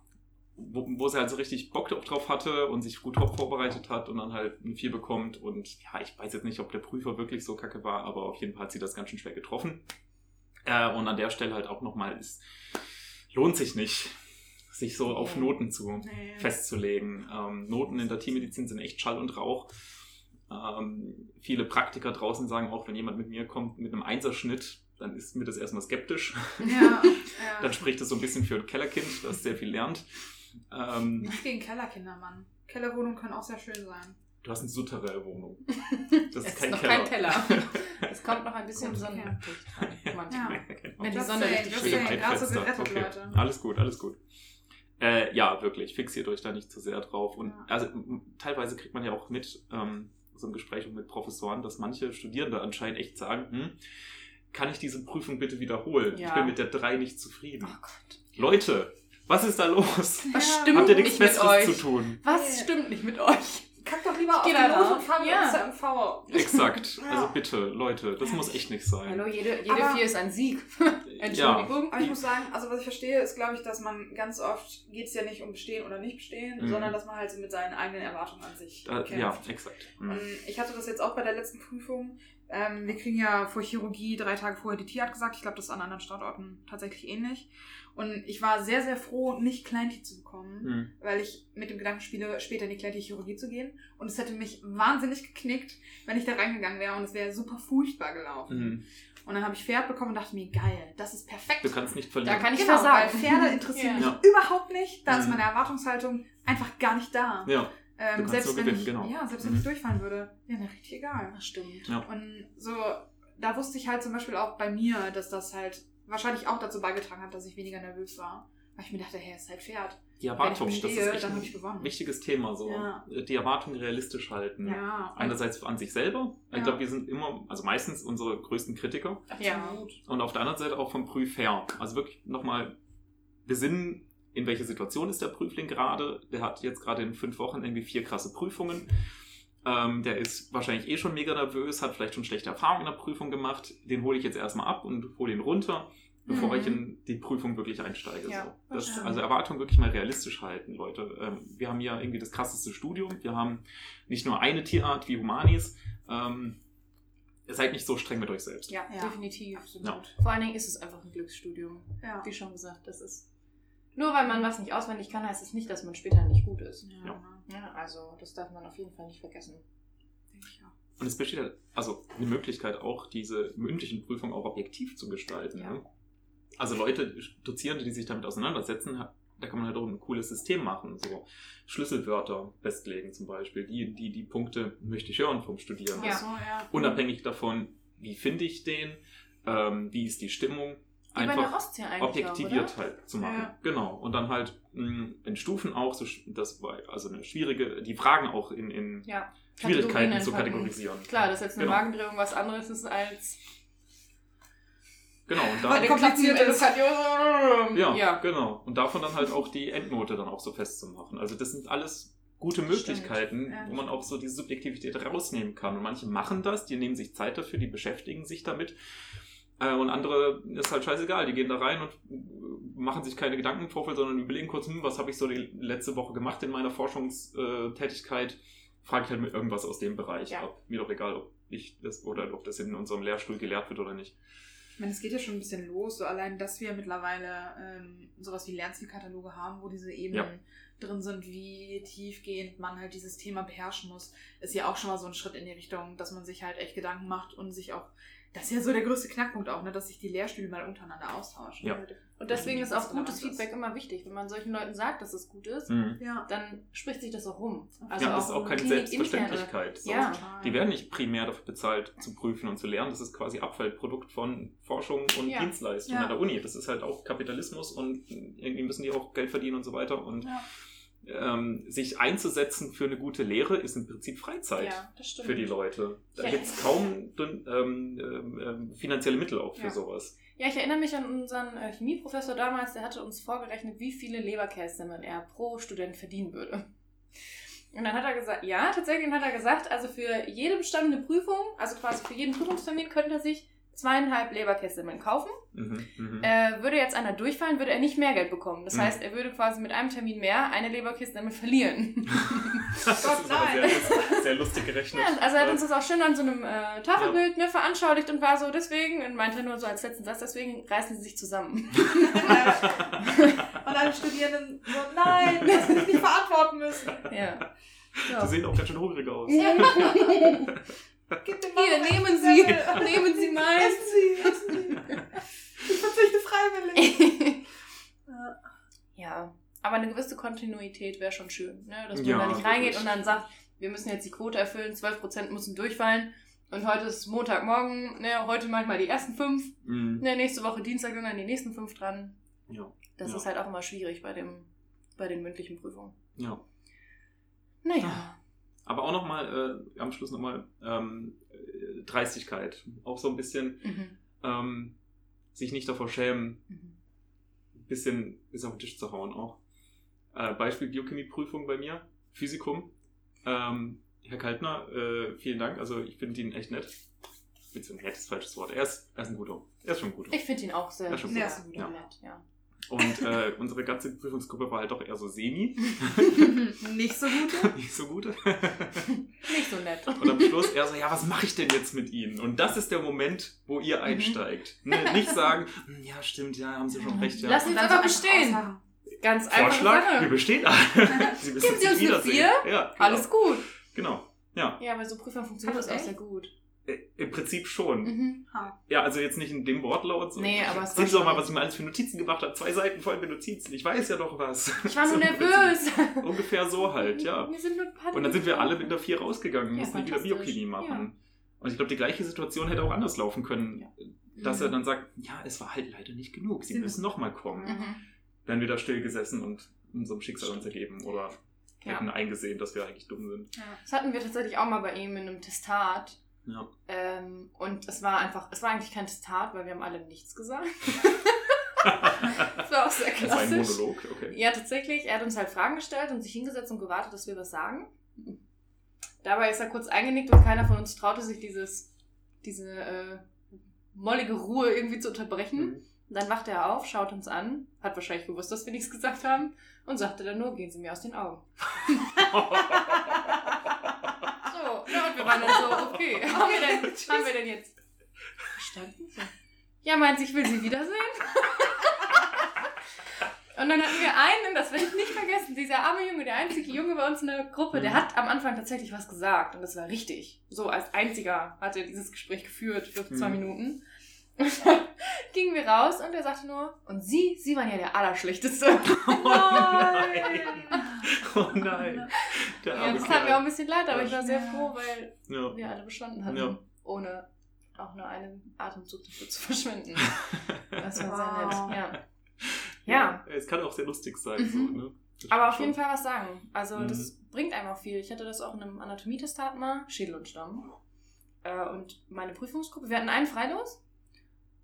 wo, wo sie halt so richtig Bock drauf hatte und sich gut vorbereitet hat und dann halt ein 4 bekommt. Und ja, ich weiß jetzt nicht, ob der Prüfer wirklich so kacke war, aber auf jeden Fall hat sie das ganz schön schwer getroffen. Äh, und an der Stelle halt auch nochmal, es lohnt sich nicht, sich so auf. Noten zu Nee. festzulegen. Ähm, Noten in der Tiermedizin sind echt Schall und Rauch. Ähm, viele Praktiker draußen sagen auch, wenn jemand mit mir kommt mit einem Einserschnitt, dann ist mir das erstmal skeptisch. Ja, ja. Dann spricht es so ein bisschen für ein Kellerkind, das sehr viel lernt. Ähm, Nicht gegen Kellerkinder, Mann. Kellerwohnungen können auch sehr schön sein. du hast eine Souterrain-Wohnung. Das Es ist ist kein noch Keller. kein Keller. Es kommt noch ein bisschen Gut, Sonnenlicht rein. Manchmal. Ja. Genau. Wenn die Sonne richtig schön gerade so gerettet, okay. Leute. Alles gut, alles gut. Äh, ja, wirklich, fixiert euch da nicht zu sehr drauf. Und Ja. also teilweise kriegt man ja auch mit, ähm, so im Gespräch mit Professoren, dass manche Studierende anscheinend echt sagen, hm, kann ich diese Prüfung bitte wiederholen? Ja. Ich bin mit der 3 nicht zufrieden. Oh Gott. Leute, was ist da los? Was Ja. stimmt Habt ihr nichts nicht mit Besseres euch? zu tun? Was stimmt nicht mit euch? Kack doch lieber auf die drauf. und fahr Ja. zur MV. Exakt. Ja. Also bitte, Leute, das muss echt nicht sein. Hallo, jede, jede Aber- vier ist ein Sieg. Ja. Entschuldigung. Aber ich muss sagen, also was ich verstehe, ist, glaube ich, dass man ganz oft geht es ja nicht um bestehen oder nicht bestehen, Mhm. sondern dass man halt so mit seinen eigenen Erwartungen an sich Da, kämpft. ja, exakt. Mhm. Und ich hatte das jetzt auch bei der letzten Prüfung. Ähm, wir kriegen ja vor Chirurgie drei Tage vorher die Tierart gesagt. Ich glaube, das ist an anderen Standorten tatsächlich ähnlich. Und ich war sehr, sehr froh, nicht Kleintier zu bekommen, Mhm. weil ich mit dem Gedanken spiele, später in die Kleintier-Chirurgie zu gehen. Und es hätte mich wahnsinnig geknickt, wenn ich da reingegangen wäre und es wäre super furchtbar gelaufen. Mhm. Und dann habe ich Pferd bekommen und dachte mir, geil, das ist perfekt. Du kannst nicht verlieren. Da kann ich genau, weil versagen. Pferde interessieren Ja. mich überhaupt nicht. Da ist Mhm. meine Erwartungshaltung einfach gar nicht da. ja. Ähm, selbst nur wenn gewinnen, ich, genau. Ja, selbst wenn Mhm. ich durchfallen würde, wäre mir richtig egal. Das stimmt. Ja. Und so, da wusste ich halt zum Beispiel auch bei mir, dass das halt wahrscheinlich auch dazu beigetragen hat, dass ich weniger nervös war. Weil ich mir dachte, hey, es ist halt Pferd. Die Erwartung, ich das ist echt ein ich wichtiges Thema. So. Ja. Die Erwartung realistisch halten. Ja. Einerseits an sich selber. Ich Ja. glaube, wir sind immer, also meistens unsere größten Kritiker. Ja. Und auf der anderen Seite auch vom Prüfherr. Also wirklich nochmal besinnen, in welcher Situation ist der Prüfling gerade. Der hat jetzt gerade in fünf Wochen irgendwie vier krasse Prüfungen. Ähm, der ist wahrscheinlich eh schon mega nervös, hat vielleicht schon schlechte Erfahrungen in der Prüfung gemacht. Den hole ich jetzt erstmal ab und hole ihn runter, bevor Mhm. ich in die Prüfung wirklich einsteige. Ja, so. das das, also Erwartungen wirklich mal realistisch halten, Leute. Ähm, wir haben ja irgendwie das krasseste Studium. Wir haben nicht nur eine Tierart wie Humanis. Ähm, seid nicht so streng mit euch selbst. Ja, Ja. definitiv. Absolut. Ja. Vor allen Dingen ist es einfach ein Glücksstudium. Ja. Wie schon gesagt, das ist. Nur weil man was nicht auswendig kann, heißt es nicht, dass man später nicht gut ist. Ja, Ja. Also das darf man auf jeden Fall nicht vergessen. denke ich auch. Und es besteht also eine Möglichkeit auch, diese mündlichen Prüfungen auch objektiv zu gestalten. Ja. Ne? Also Leute, Dozierende, die sich damit auseinandersetzen, da kann man halt auch ein cooles System machen. So Schlüsselwörter festlegen zum Beispiel. Die, die, die Punkte möchte ich hören vom Studieren. Ja. So, ja. Unabhängig davon, wie finde ich den, ähm, wie ist die Stimmung. Wie Einfach objektiviert auch, halt zu machen. Ja. Genau. Und dann halt in Stufen auch, so, das war also eine schwierige, die Fragen auch in, in? Ja. Schwierigkeiten zu kategorisieren. Klar, dass jetzt eine Genau. Magendrehung was anderes ist als Genau, und da, kompliziertes. Ja, ja, genau. Und davon dann halt auch die Endnote dann auch so festzumachen. Also das sind alles gute. Möglichkeiten, Ja. wo man auch so diese Subjektivität rausnehmen kann. Und manche machen das, die nehmen sich Zeit dafür, die beschäftigen sich damit. Äh, Und andere ist halt scheißegal, die gehen da rein und äh, machen sich keine Gedanken im Vorfeld, sondern überlegen kurz, hm, was habe ich so die letzte Woche gemacht in meiner Forschungstätigkeit. Frage ich halt mit irgendwas aus dem Bereich Ja. ab. Mir doch egal, ob ich das oder ob das in unserem Lehrstuhl gelehrt wird oder nicht. Ich meine, es geht ja schon ein bisschen los, so allein, dass wir mittlerweile ähm, sowas wie Lernzielkataloge haben, wo diese Ebenen drin sind, wie tiefgehend man halt dieses Thema beherrschen muss, ist ja auch schon mal so ein Schritt in die Richtung, dass man sich halt echt Gedanken macht und sich auch, das ist ja so der größte Knackpunkt auch, ne, dass sich die Lehrstühle mal untereinander austauschen. Ja. Und deswegen ist auch gutes. Feedback immer wichtig. Wenn man solchen Leuten sagt, dass es gut ist, Mhm. Ja. dann spricht sich das auch rum. Also ja, das ist auch keine Selbstverständlichkeit. So. Ja. Die werden nicht primär dafür bezahlt, zu prüfen und zu lernen. Das ist quasi Abfallprodukt von Forschung und Ja. Dienstleistung Ja. an der Uni. Das ist halt auch Kapitalismus und irgendwie müssen die auch Geld verdienen und so weiter. Und Ja. Ähm, sich einzusetzen für eine gute Lehre ist im Prinzip Freizeit Ja, für die Leute. Da Ja. gibt es kaum ähm, ähm, finanzielle Mittel auch für Ja. sowas. Ja, ich erinnere mich an unseren äh, Chemieprofessor damals, der hatte uns vorgerechnet, wie viele Leberkässemmeln er pro Student verdienen würde. Und dann hat er gesagt, ja, tatsächlich hat er gesagt, also für jede bestandene Prüfung, also quasi für jeden Prüfungstermin könnte er sich zweieinhalb Leberkässemmeln kaufen. Mhm, mhm. Äh, würde jetzt einer durchfallen, würde er nicht mehr Geld bekommen. Das Mhm. heißt, er würde quasi mit einem Termin mehr eine Leberkässemmel verlieren. das Gott, ist sehr, nein. lust- sehr lustig gerechnet. Ja, also er hat uns das auch schön an so einem äh, Tafelbild ne, veranschaulicht und war so, deswegen, und meinte nur so als letzten Satz, deswegen reißen sie sich zusammen. Und alle Studierenden so, nein, das will ich nicht verantworten müssen. ja. Sie ja. sehen auch ganz schön hungrig aus. Hier, nehmen Sie, nehmen Sie meins. Essen Sie, essen Sie. Ich verzichte freiwillig. Ja. ja, aber eine gewisse Kontinuität wäre schon schön, ne? dass man Ja, da nicht reingeht und dann sagt, wir müssen jetzt die Quote erfüllen, 12% müssen durchfallen und heute ist Montagmorgen, ne? heute manchmal die ersten fünf, Mhm. ne? nächste Woche Dienstag sind dann die nächsten fünf dran. Ja. Das Ja. ist halt auch immer schwierig bei, dem, bei den mündlichen Prüfungen. ja. Naja. Aber auch nochmal, äh, am Schluss nochmal, ähm, äh, Dreistigkeit. Auch so ein bisschen, Mhm. ähm, sich nicht davor schämen, Mhm. ein bisschen, bisschen auf den Tisch zu hauen auch. Äh, Beispiel Biochemieprüfung bei mir, Physikum. Ähm, Herr Kaltner, äh, vielen Dank. Also ich finde ihn echt nett. Beziehungsweise nett ist falsches Wort. Er ist, er ist ein guter. Er ist schon ein guter. Ich finde ihn auch sehr, sehr gut. und nett, ja. Und äh, unsere ganze Prüfungsgruppe war halt doch eher so semi. Nicht so gut. Nicht so gut. Nicht so nett. Und am Schluss er so, ja, was mache ich denn jetzt mit Ihnen? Und das ist der Moment, wo Mhm. ihr einsteigt. Ne, nicht sagen, "Hm, ja, stimmt, ja, haben Sie schon recht. Ja. Lass uns aber einfach bestehen. ausharren. Ganz einfache Vorschlag, wir Sache. bestehen alle. Sie Geben Sie uns eine wiedersehen. Vier? Ja, genau. Alles gut. Genau. Ja. Ja, bei so Prüfern funktioniert das auch echt? sehr gut. Äh, Im Prinzip schon. Mhm. Ja, also jetzt nicht in dem Wortlaut. So. Nee, aber es Sehen war Sie doch mal, was ich mir alles für Notizen gemacht habe. Zwei Seiten voll mit Notizen. Ich weiß ja doch was. Ich war nur So im nervös. Prinzip. Ungefähr so halt, ja. Wir sind nur Und dann sind wir alle mit einer 4 rausgegangen, Ja, mussten wieder. Biochemie machen. Und ich glaube, die gleiche Situation hätte auch anders laufen können. Dass er dann sagt, ja, es war halt leider nicht genug. Sie Sie müssen nochmal kommen. Mhm. Dann wieder still gesessen und unserem Schicksal uns ergeben. Oder Ja. hätten eingesehen, dass wir eigentlich dumm sind. Das hatten wir tatsächlich auch mal bei ihm in einem Testat. Ja. Ähm, und es war einfach, es war eigentlich kein Testat, weil wir haben alle nichts gesagt. Das war auch sehr Das war ein klassisch. Monolog, okay. Ja, tatsächlich. Er hat uns halt Fragen gestellt und sich hingesetzt und gewartet, dass wir was sagen. Dabei ist er kurz eingenickt und keiner von uns traute sich dieses, diese äh, mollige Ruhe irgendwie zu unterbrechen. Mhm. Dann wachte er auf, schaut uns an, hat wahrscheinlich gewusst, dass wir nichts gesagt haben und sagte dann nur, gehen Sie mir aus den Augen. So, ja, und wir waren dann so, okay, haben wir denn, haben wir denn jetzt verstanden? Ja, meint ich will sie wiedersehen. Und dann hatten wir einen, das werde ich nicht vergessen, dieser arme Junge, der einzige Junge bei uns in der Gruppe, der Mhm. hat am Anfang tatsächlich was gesagt und das war richtig. So als einziger hat er dieses Gespräch geführt für zwei Mhm. Minuten. Und dann gingen wir raus und er sagte nur, und Sie, Sie waren ja der Allerschlechteste. Oh nein. Oh nein. Der Ja, das tat mir auch ein bisschen leid, aber ich war sehr Ja. froh, weil Ja. wir alle bestanden hatten, Ja. ohne auch nur einen Atemzug dafür zu verschwenden. Das war Wow. sehr nett, ja. Ja. Es kann auch sehr lustig sein. Mhm. So, ne? Das Aber auf stimmt jeden schon. Fall was sagen. Also Mhm. das bringt einem auch viel. Ich hatte das auch in einem Anatomietestat mal, Schädel und Stamm. Äh, und meine Prüfungsgruppe, wir hatten einen Freilos.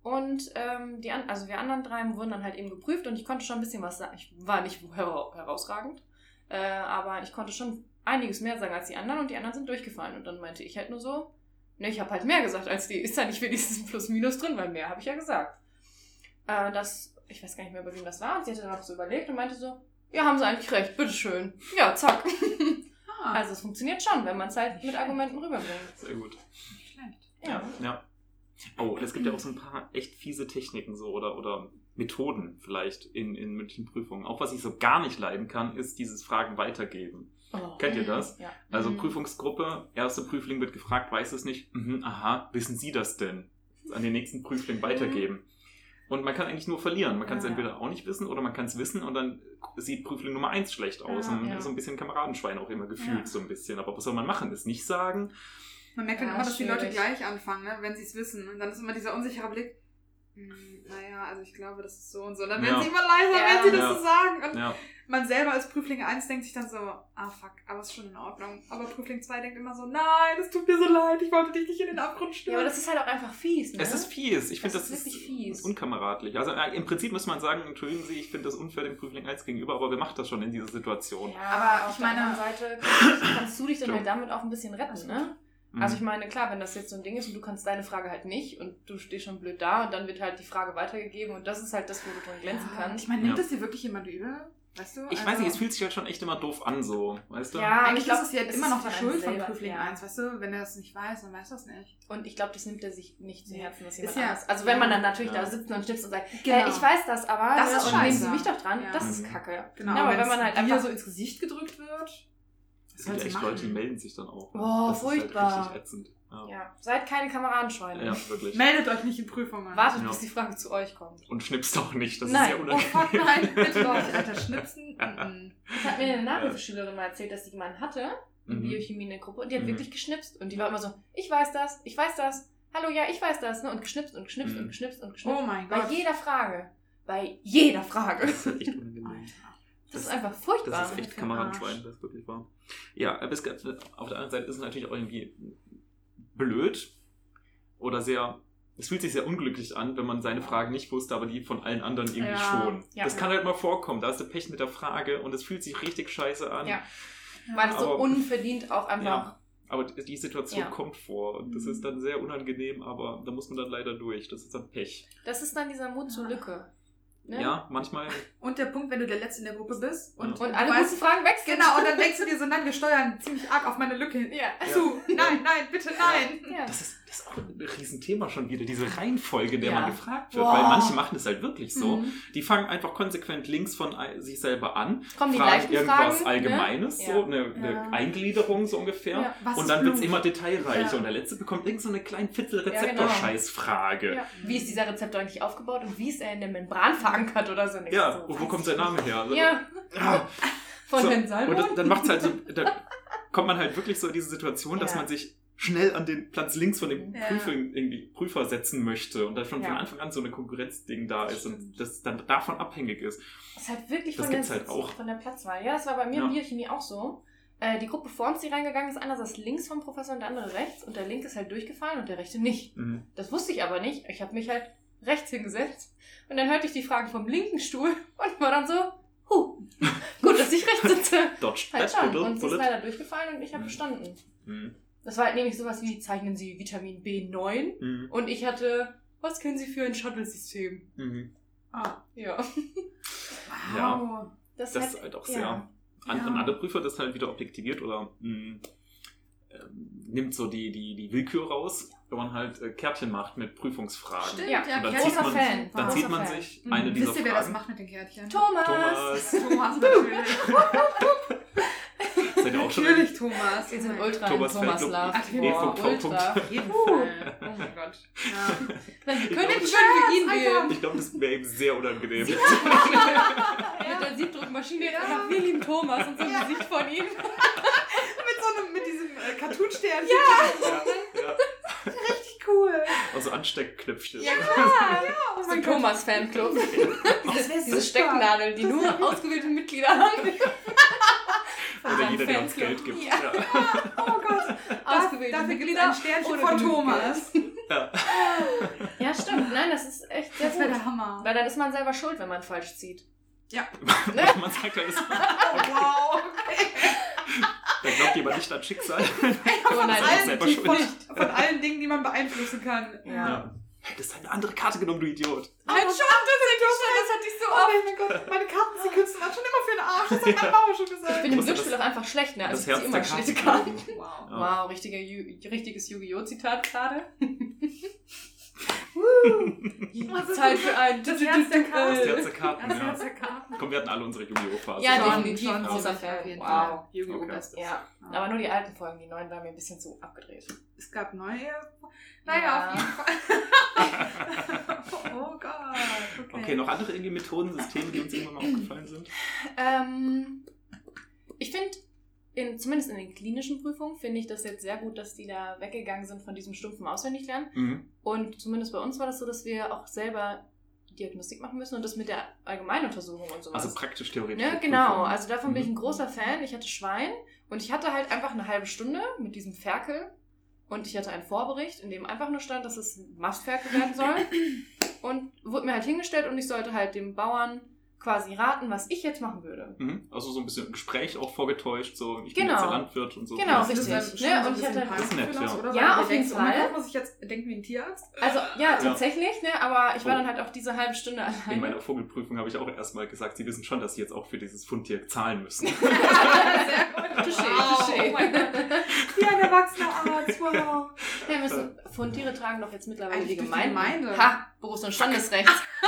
Und ähm, die an, also wir anderen drei wurden dann halt eben geprüft und ich konnte schon ein bisschen was sagen. Ich war nicht hera herausragend, äh, aber ich konnte schon einiges mehr sagen als die anderen und die anderen sind durchgefallen. Und dann meinte ich halt nur so, ne, ich habe halt mehr gesagt als die. Ist da nicht wenigstens ein Plus-Minus drin, weil mehr habe ich ja gesagt. Äh, das, ich weiß gar nicht mehr, bei wem das war. Und sie hatte dann auch so überlegt und meinte so, ja, haben sie eigentlich recht, bitteschön. Ja, zack. Ah, Also es funktioniert schon, wenn man es halt mit Argumenten rüberbringt. Sehr gut. nicht schlecht. Ja. Ja. Oh, und es gibt ja auch so ein paar echt fiese Techniken so oder, oder Methoden vielleicht in, in mündlichen Prüfungen. Auch was ich so gar nicht leiden kann, ist dieses Fragen weitergeben. Oh. Kennt ihr das? Ja. Also Mhm. Prüfungsgruppe, erste Prüfling wird gefragt, weiß es nicht. Mhm, aha, wissen Sie das denn? An den nächsten Prüfling weitergeben. Und man kann eigentlich nur verlieren. Man kann es Ja. entweder auch nicht wissen oder man kann es wissen und dann sieht Prüfling Nummer eins schlecht aus. Ja, und ja. so ein bisschen Kameradenschwein auch immer gefühlt, so ein bisschen. Aber was soll man machen? Das nicht sagen? Man merkt dann Ja, immer, dass die Leute schwierig. gleich anfangen, ne? wenn sie es wissen. Und dann ist immer dieser unsichere Blick. Hm, naja, also ich glaube, das ist so und so. Und dann werden Ja. sie immer leiser, Ja. wenn sie das Ja. so sagen. Und Ja, man selber als Prüfling 1 denkt sich dann so, ah fuck, aber ist schon in Ordnung. Aber Prüfling 2 denkt immer so, nein, es tut mir so leid, ich wollte dich nicht in den Abgrund ja, stürzen. aber das ist halt auch einfach fies, ne? Es ist fies. Ich Das finde, das, ist wirklich fies. unkameradlich. Also äh, im Prinzip muss man sagen, entschuldigen Sie, ich finde das unfair dem Prüfling 1 gegenüber, aber wer macht das schon in dieser Situation? Ja, Aber auf ich der meine- anderen Seite kannst, kannst du dich dann halt damit auch ein bisschen retten, ne? Mhm. Also ich meine, klar, wenn das jetzt so ein Ding ist und du kannst deine Frage halt nicht und du stehst schon blöd da und dann wird halt die Frage weitergegeben und das ist halt das, wo du drin glänzen Ja, kannst. Ich meine, nimmt Ja. das dir wirklich jemand übel? Weißt du? ich Also- weiß nicht, es fühlt sich halt schon echt immer doof an, so, weißt du? Ja, Eigentlich ich glaub, ist es ja es immer ist noch die Schuld von Prüfling ja. 1, weißt du? Wenn er das nicht weiß, dann weiß er es nicht. Und ich glaube, das nimmt er sich nicht zu. Herzen, dass Ist jemand ja- anders. Also wenn man dann natürlich Ja. da sitzt und schnipst und sagt, Genau. äh, ich weiß das aber, Das ist und nehmen. Sie mich doch dran, Ja. das ist Mhm. kacke. Genau, Ja, aber wenn man halt einfach so ins Gesicht gedrückt wird, Es gibt ja echt Leute, die melden sich dann auch. Oh, das Ist furchtbar. halt richtig ätzend. Ja, Ja, seid keine Kameradenschweine. ja wirklich. meldet euch nicht in Prüfungen. Wartet, Ja. bis die Frage zu euch kommt. Und schnippst auch nicht, das Nein. ist ja Oh fuck, unangenehm. nein, bitte nicht, Alter, schnipsen. Das hat mir eine Nachhilfeschülerin mal erzählt, dass sie jemanden hatte, in Mhm. Biochemie in der Gruppe, und die hat Mhm. wirklich geschnipst. Und die war immer so, ich weiß das, ich weiß das, hallo, ja, ich weiß das, ne? Und geschnipst und geschnipst Mhm. und geschnipst und geschnipst. Oh mein Bei Gott. jeder Frage. Bei jeder Frage. Das ist echt unangenehm. Alter. Das ist einfach furchtbar. Das ist echt Kameradenschwein, das ist wirklich wahr. Ja, aber es, auf der anderen Seite ist es natürlich auch irgendwie blöd oder sehr. Es fühlt sich sehr unglücklich an, wenn man seine Frage nicht wusste, aber die von allen anderen irgendwie Ja, schon. ja. das kann halt mal vorkommen. Da hast du Pech mit der Frage und es fühlt sich richtig scheiße an. Ja. Weil es so unverdient auch einfach. Ja. Aber die Situation Ja. kommt vor und das Mhm. ist dann sehr unangenehm, aber da muss man dann leider durch. Das ist dann Pech. Das ist dann dieser Mut zur Lücke. Ne? Ja, manchmal. Und der Punkt, wenn du der Letzte in der Gruppe bist und, Und du alle weißt, guten Fragen wechseln. Genau, und dann denkst du dir so, nein, wir steuern ziemlich arg auf meine Lücke hin. Ja. Zu, nein, nein, bitte nein. ja. Das ist, das ist auch ein Riesenthema schon wieder, diese Reihenfolge, in der Ja. man gefragt wird. Boah. Weil manche machen es halt wirklich so. Mhm. Die fangen einfach konsequent links von sich selber an, Kommen die fragen gleichen irgendwas Fragen, ne? Allgemeines, Ja. so eine, eine Ja. Eingliederung so ungefähr. Ja. Und dann wird es immer detailreicher. Ja. Und der letzte bekommt irgend so eine kleine Ja, genau. Rezeptor-Scheißfrage. Ja. Wie ist dieser Rezeptor eigentlich aufgebaut und wie ist er in der Membran verankert oder so? Ja, so, und wo kommt sein Name her? Also, Ja, Ah, von so. Herrn Salmon. Und das, dann macht's halt so, da kommt man halt wirklich so in diese Situation, dass Ja. man sich schnell an den Platz links von dem Ja. Prüfer, irgendwie Prüfer setzen möchte und da schon Ja. von Anfang an so eine Konkurrenzding da ist und das dann davon abhängig ist. Das ist halt wirklich Das von der, halt auch. von der Platzwahl. Ja, das war bei mir Ja. in Biochemie auch so. Äh, die Gruppe vor uns, die reingegangen ist, einer saß links vom Professor und der andere rechts und der linke ist halt durchgefallen und der rechte nicht. Mhm. Das wusste ich aber nicht. Ich habe mich halt rechts hingesetzt und dann hörte ich die Fragen vom linken Stuhl und war dann so, huh, gut, dass ich rechts sitze. Dodge Halt schon. bullet. Und sie ist leider durchgefallen und ich habe Mhm. bestanden. Mhm. Das war halt nämlich sowas wie, zeichnen Sie Vitamin B9 Mhm. und ich hatte, was kennen Sie für ein Shuttle-System? Mhm. Ah, Ja. wow. Das, Das halt- ist halt auch ja. sehr. An, Ja. Ein anderer Prüfer das halt wieder objektiviert oder mh, ähm, nimmt so die, die, die Willkür raus, wenn man halt äh, Kärtchen macht mit Prüfungsfragen. Stimmt, Ja, ja, dann Kärtchen zieht man, Fan. dann zieht man Fan. sich Mhm. eine dieser Wisst ihr, wer das Fragen. macht mit den Kärtchen? Thomas! Thomas, Thomas natürlich. seid ihr auch schon natürlich Thomas. Wir sind Oh ultra Thomas in Thomas. Love. Ach. Boah, V. ultra. Auf jeden Fall. Oh mein Gott. Ja. Ich können wir das- für ihn wählen. Ich glaube, das wäre ihm sehr unangenehm. Mit der Siebdruckmaschine jetzt Ja. einfach wir lieben Thomas und so ein Ja. Gesicht von ihm. Mit so einem, mit diesem äh, Cartoon-Sternchen. ja, ja. Richtig cool. Also Ansteckknöpfchen. Ja, Oh mein Gott. Thomas Fanclub. Das wäre Diese Stecknadeln, die nur ausgewählte Mitglieder haben. Von Oder jeder, der uns. Geld gibt. Ja. Ja. Oh Gott. Ausgewählte Dafür Mitglieder ein Sternchen oder von Thomas. Ja. Ja, stimmt. Nein, das ist echt sehr Das wäre der Hammer. Weil dann ist man selber schuld, wenn man falsch zieht. Man sagt das- Oh, wow. Okay. Da glaubt jemand nicht an Schicksal. Nein, ist allen, selber die, von, von allen Dingen, die man beeinflussen kann. Ja. Ja. Hättest eine andere Karte genommen, du Idiot. Halt schon, das hatte ich so Oh mein Gott, meine Kartensequenzen waren schon immer für den Arsch. Das hat meine Mama schon gesagt. Ich bin im Glücksspiel das- auch einfach schlecht, ne? Also das ich ziehe immer schlechte Karte. Karten. Wow. Ja. Wow, richtige, richtiges Yu-Gi-Oh! Zitat gerade. Ist Zeit das? für ein Das Herz der Das Karten. Karten, Das ja. Herz der Karten. Komm, wir hatten alle unsere Yu-Gi-Oh! Ja, Phase. definitiv. schon großer Fan. auf jeden Wow. Yu-Gi-Oh! Okay. Bestes. Ja, aber nur die alten Folgen, die neuen waren mir ein bisschen zu abgedreht. Es gab neue. Naja, Ja. auf jeden Fall. oh Gott. Okay. Okay, noch andere irgendwie Methoden, Systeme, die uns irgendwann mal aufgefallen sind? Ähm, ich finde, in, zumindest in den klinischen Prüfungen, finde ich das jetzt sehr gut, dass die da weggegangen sind von diesem stumpfen Auswendiglernen. Mhm. Und zumindest bei uns war das so, dass wir auch selber Diagnostik machen müssen und das mit der Allgemeinuntersuchung und sowas. Also praktisch theoretisch. Ne, genau, also davon bin ich ein Mhm. großer Fan. Ich hatte Schwein und ich hatte halt einfach eine halbe Stunde mit diesem Ferkel und ich hatte einen Vorbericht, in dem einfach nur stand, dass es Mastferkel werden soll. Und wurde mir halt hingestellt und ich sollte halt dem Bauern quasi raten, was ich jetzt machen würde. Mhm. Also so ein bisschen Gespräch auch vorgetäuscht, so ich bin Genau. jetzt der Landwirt und so. Genau, Ja. Das ist richtig. schon Ne, so und ich hatte- Das ist nett, ja. Oder? Ja, auf jeden denkst, Oh Fall. Gott, muss ich jetzt denken wie ein Tierarzt? Also ja, tatsächlich, ne, aber ich war Oh. dann halt auch diese halbe Stunde In alleine. meiner Vogelprüfung habe ich auch erstmal gesagt, sie wissen schon, dass sie jetzt auch für dieses Fundtier zahlen müssen. Sehr gut. Touché, Wow. touché. Oh mein Gott. Wie ein erwachsener Arzt, wow. Ja, müssen Fundtiere tragen doch jetzt mittlerweile Eigentlich die durch die Gemeinde. Gemeinde. Ha, Berufs- und Standesrecht.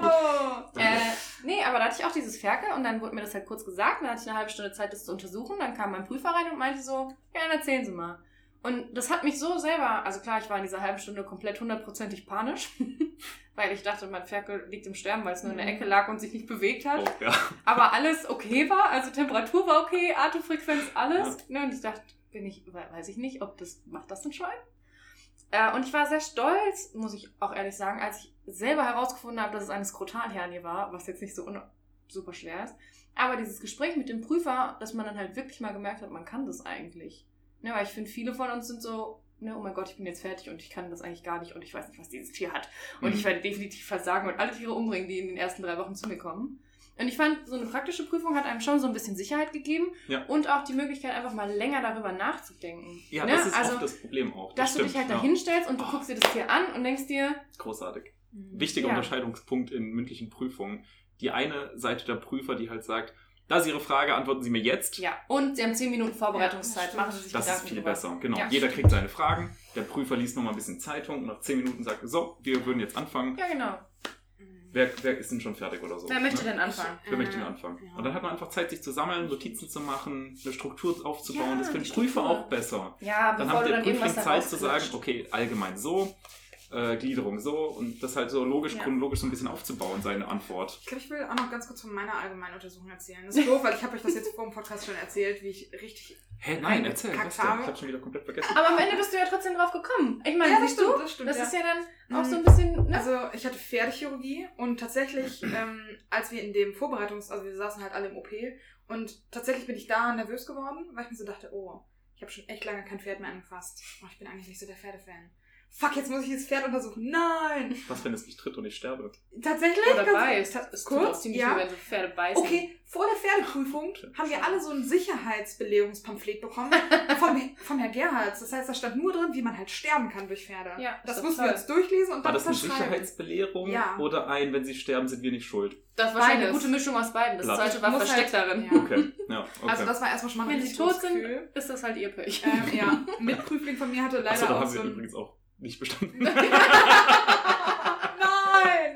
wow. Äh, nee, aber da hatte ich auch dieses Ferkel und dann wurde mir das halt kurz gesagt. Dann hatte ich eine halbe Stunde Zeit, das zu untersuchen. Dann kam mein Prüfer rein und meinte so, ja, dann erzählen Sie mal. Und das hat mich so selber, also klar, ich war in dieser halben Stunde komplett hundertprozentig panisch, weil ich dachte, mein Ferkel liegt im Sterben, weil es nur in der Mhm. Ecke lag und sich nicht bewegt hat. Oh, ja. Aber alles okay war, also Temperatur war okay, Atemfrequenz, alles. Ne, und ich dachte, bin ich, we- weiß ich nicht, ob das, macht das ein Schwein? Äh, und ich war sehr stolz, muss ich auch ehrlich sagen, als ich selber herausgefunden habe, dass es eine Skrotalhernie war, was jetzt nicht so super schwer ist. Aber dieses Gespräch mit dem Prüfer, dass man dann halt wirklich mal gemerkt hat, man kann das eigentlich. Ne, weil ich finde, viele von uns sind so, ne, oh mein Gott, ich bin jetzt fertig und ich kann das eigentlich gar nicht und ich weiß nicht, was dieses Tier hat. Und Mhm. ich werde definitiv versagen und alle Tiere umbringen, die in den ersten drei Wochen zu mir kommen. Und ich fand, so eine praktische Prüfung hat einem schon so ein bisschen Sicherheit gegeben Ja. und auch die Möglichkeit, einfach mal länger darüber nachzudenken. Ja, Ne? das ist also, das Problem auch. dass Das du dich stimmt, halt ja. da hinstellst und du Oh. guckst dir das Tier an und denkst dir, Großartig. Wichtiger Ja. Unterscheidungspunkt in mündlichen Prüfungen. Die eine Seite der Prüfer, die halt sagt, Das ist Ihre Frage, antworten Sie mir jetzt. Ja, und Sie haben 10 Minuten Vorbereitungszeit. Ja, Machen Sie sich Das Gedanken ist viel drüber. besser, genau. Ja. Jeder kriegt seine Fragen, der Prüfer liest nochmal ein bisschen Zeitung und nach 10 Minuten sagt, so, wir würden jetzt anfangen. Ja, genau. Wer, wer ist denn schon fertig oder so? Wer möchte ne? denn anfangen? Wer möchte denn Äh, anfangen? ja. Und dann hat man einfach Zeit, sich zu sammeln, Notizen zu machen, eine Struktur aufzubauen. Ja, das für den die Prüfer auch besser. Ja, Dann du der dann irgendwas Prüfling da Zeit zu sagen, okay, allgemein so, äh, Gliederung so und das halt so logisch, Ja. chronologisch so ein bisschen aufzubauen, seine Antwort. Ich glaube, ich will auch noch ganz kurz von meiner allgemeinen Untersuchung erzählen. Das ist doof, weil ich habe euch das jetzt vor dem Podcast schon erzählt, wie ich richtig... Hä, nein, erzähl, was denn? habe. Ich hab schon wieder komplett vergessen. Aber am Ende bist du ja trotzdem drauf gekommen. Ich meine, Ja, das siehst du, stimmt, das stimmt, das ja. ist ja dann auch Mhm. so ein bisschen, ne? Also ich hatte Pferdechirurgie und tatsächlich, ähm, als wir in dem Vorbereitungs... Also wir saßen halt alle im OP und tatsächlich bin ich da nervös geworden, weil ich mir so dachte, oh, ich habe schon echt lange kein Pferd mehr angefasst. Oh, ich bin eigentlich nicht so der Pferdefan. Fuck, jetzt muss ich das Pferd untersuchen. Nein! Was, wenn es nicht tritt und ich sterbe? Tatsächlich? Oder beißt. Es tut kurz, auch ziemlich ja. weh, wenn so Pferde beißen. Okay, vor der Pferdeprüfung haben wir alle so ein Sicherheitsbelegungspamphlet bekommen vom, vom Herrn Gerhards. Das heißt, da stand nur drin, wie man halt sterben kann durch Pferde. Ja, das mussten wir uns durchlesen und War dann das eine. Sicherheitsbelehrung Ja. oder ein, wenn sie sterben, sind wir nicht schuld? Das war eine gute Mischung aus beiden. Das Blatt. zweite war Muss versteckt halt- darin. ja. Okay, ja, okay. Also das war erstmal schon mal ein Wenn sie tot sind, Gefühl. ist das halt ihr Pech. Ähm, ja, Mitprüfling von mir hatte leider Achso, da auch haben so wir übrigens auch nicht bestanden. Nein!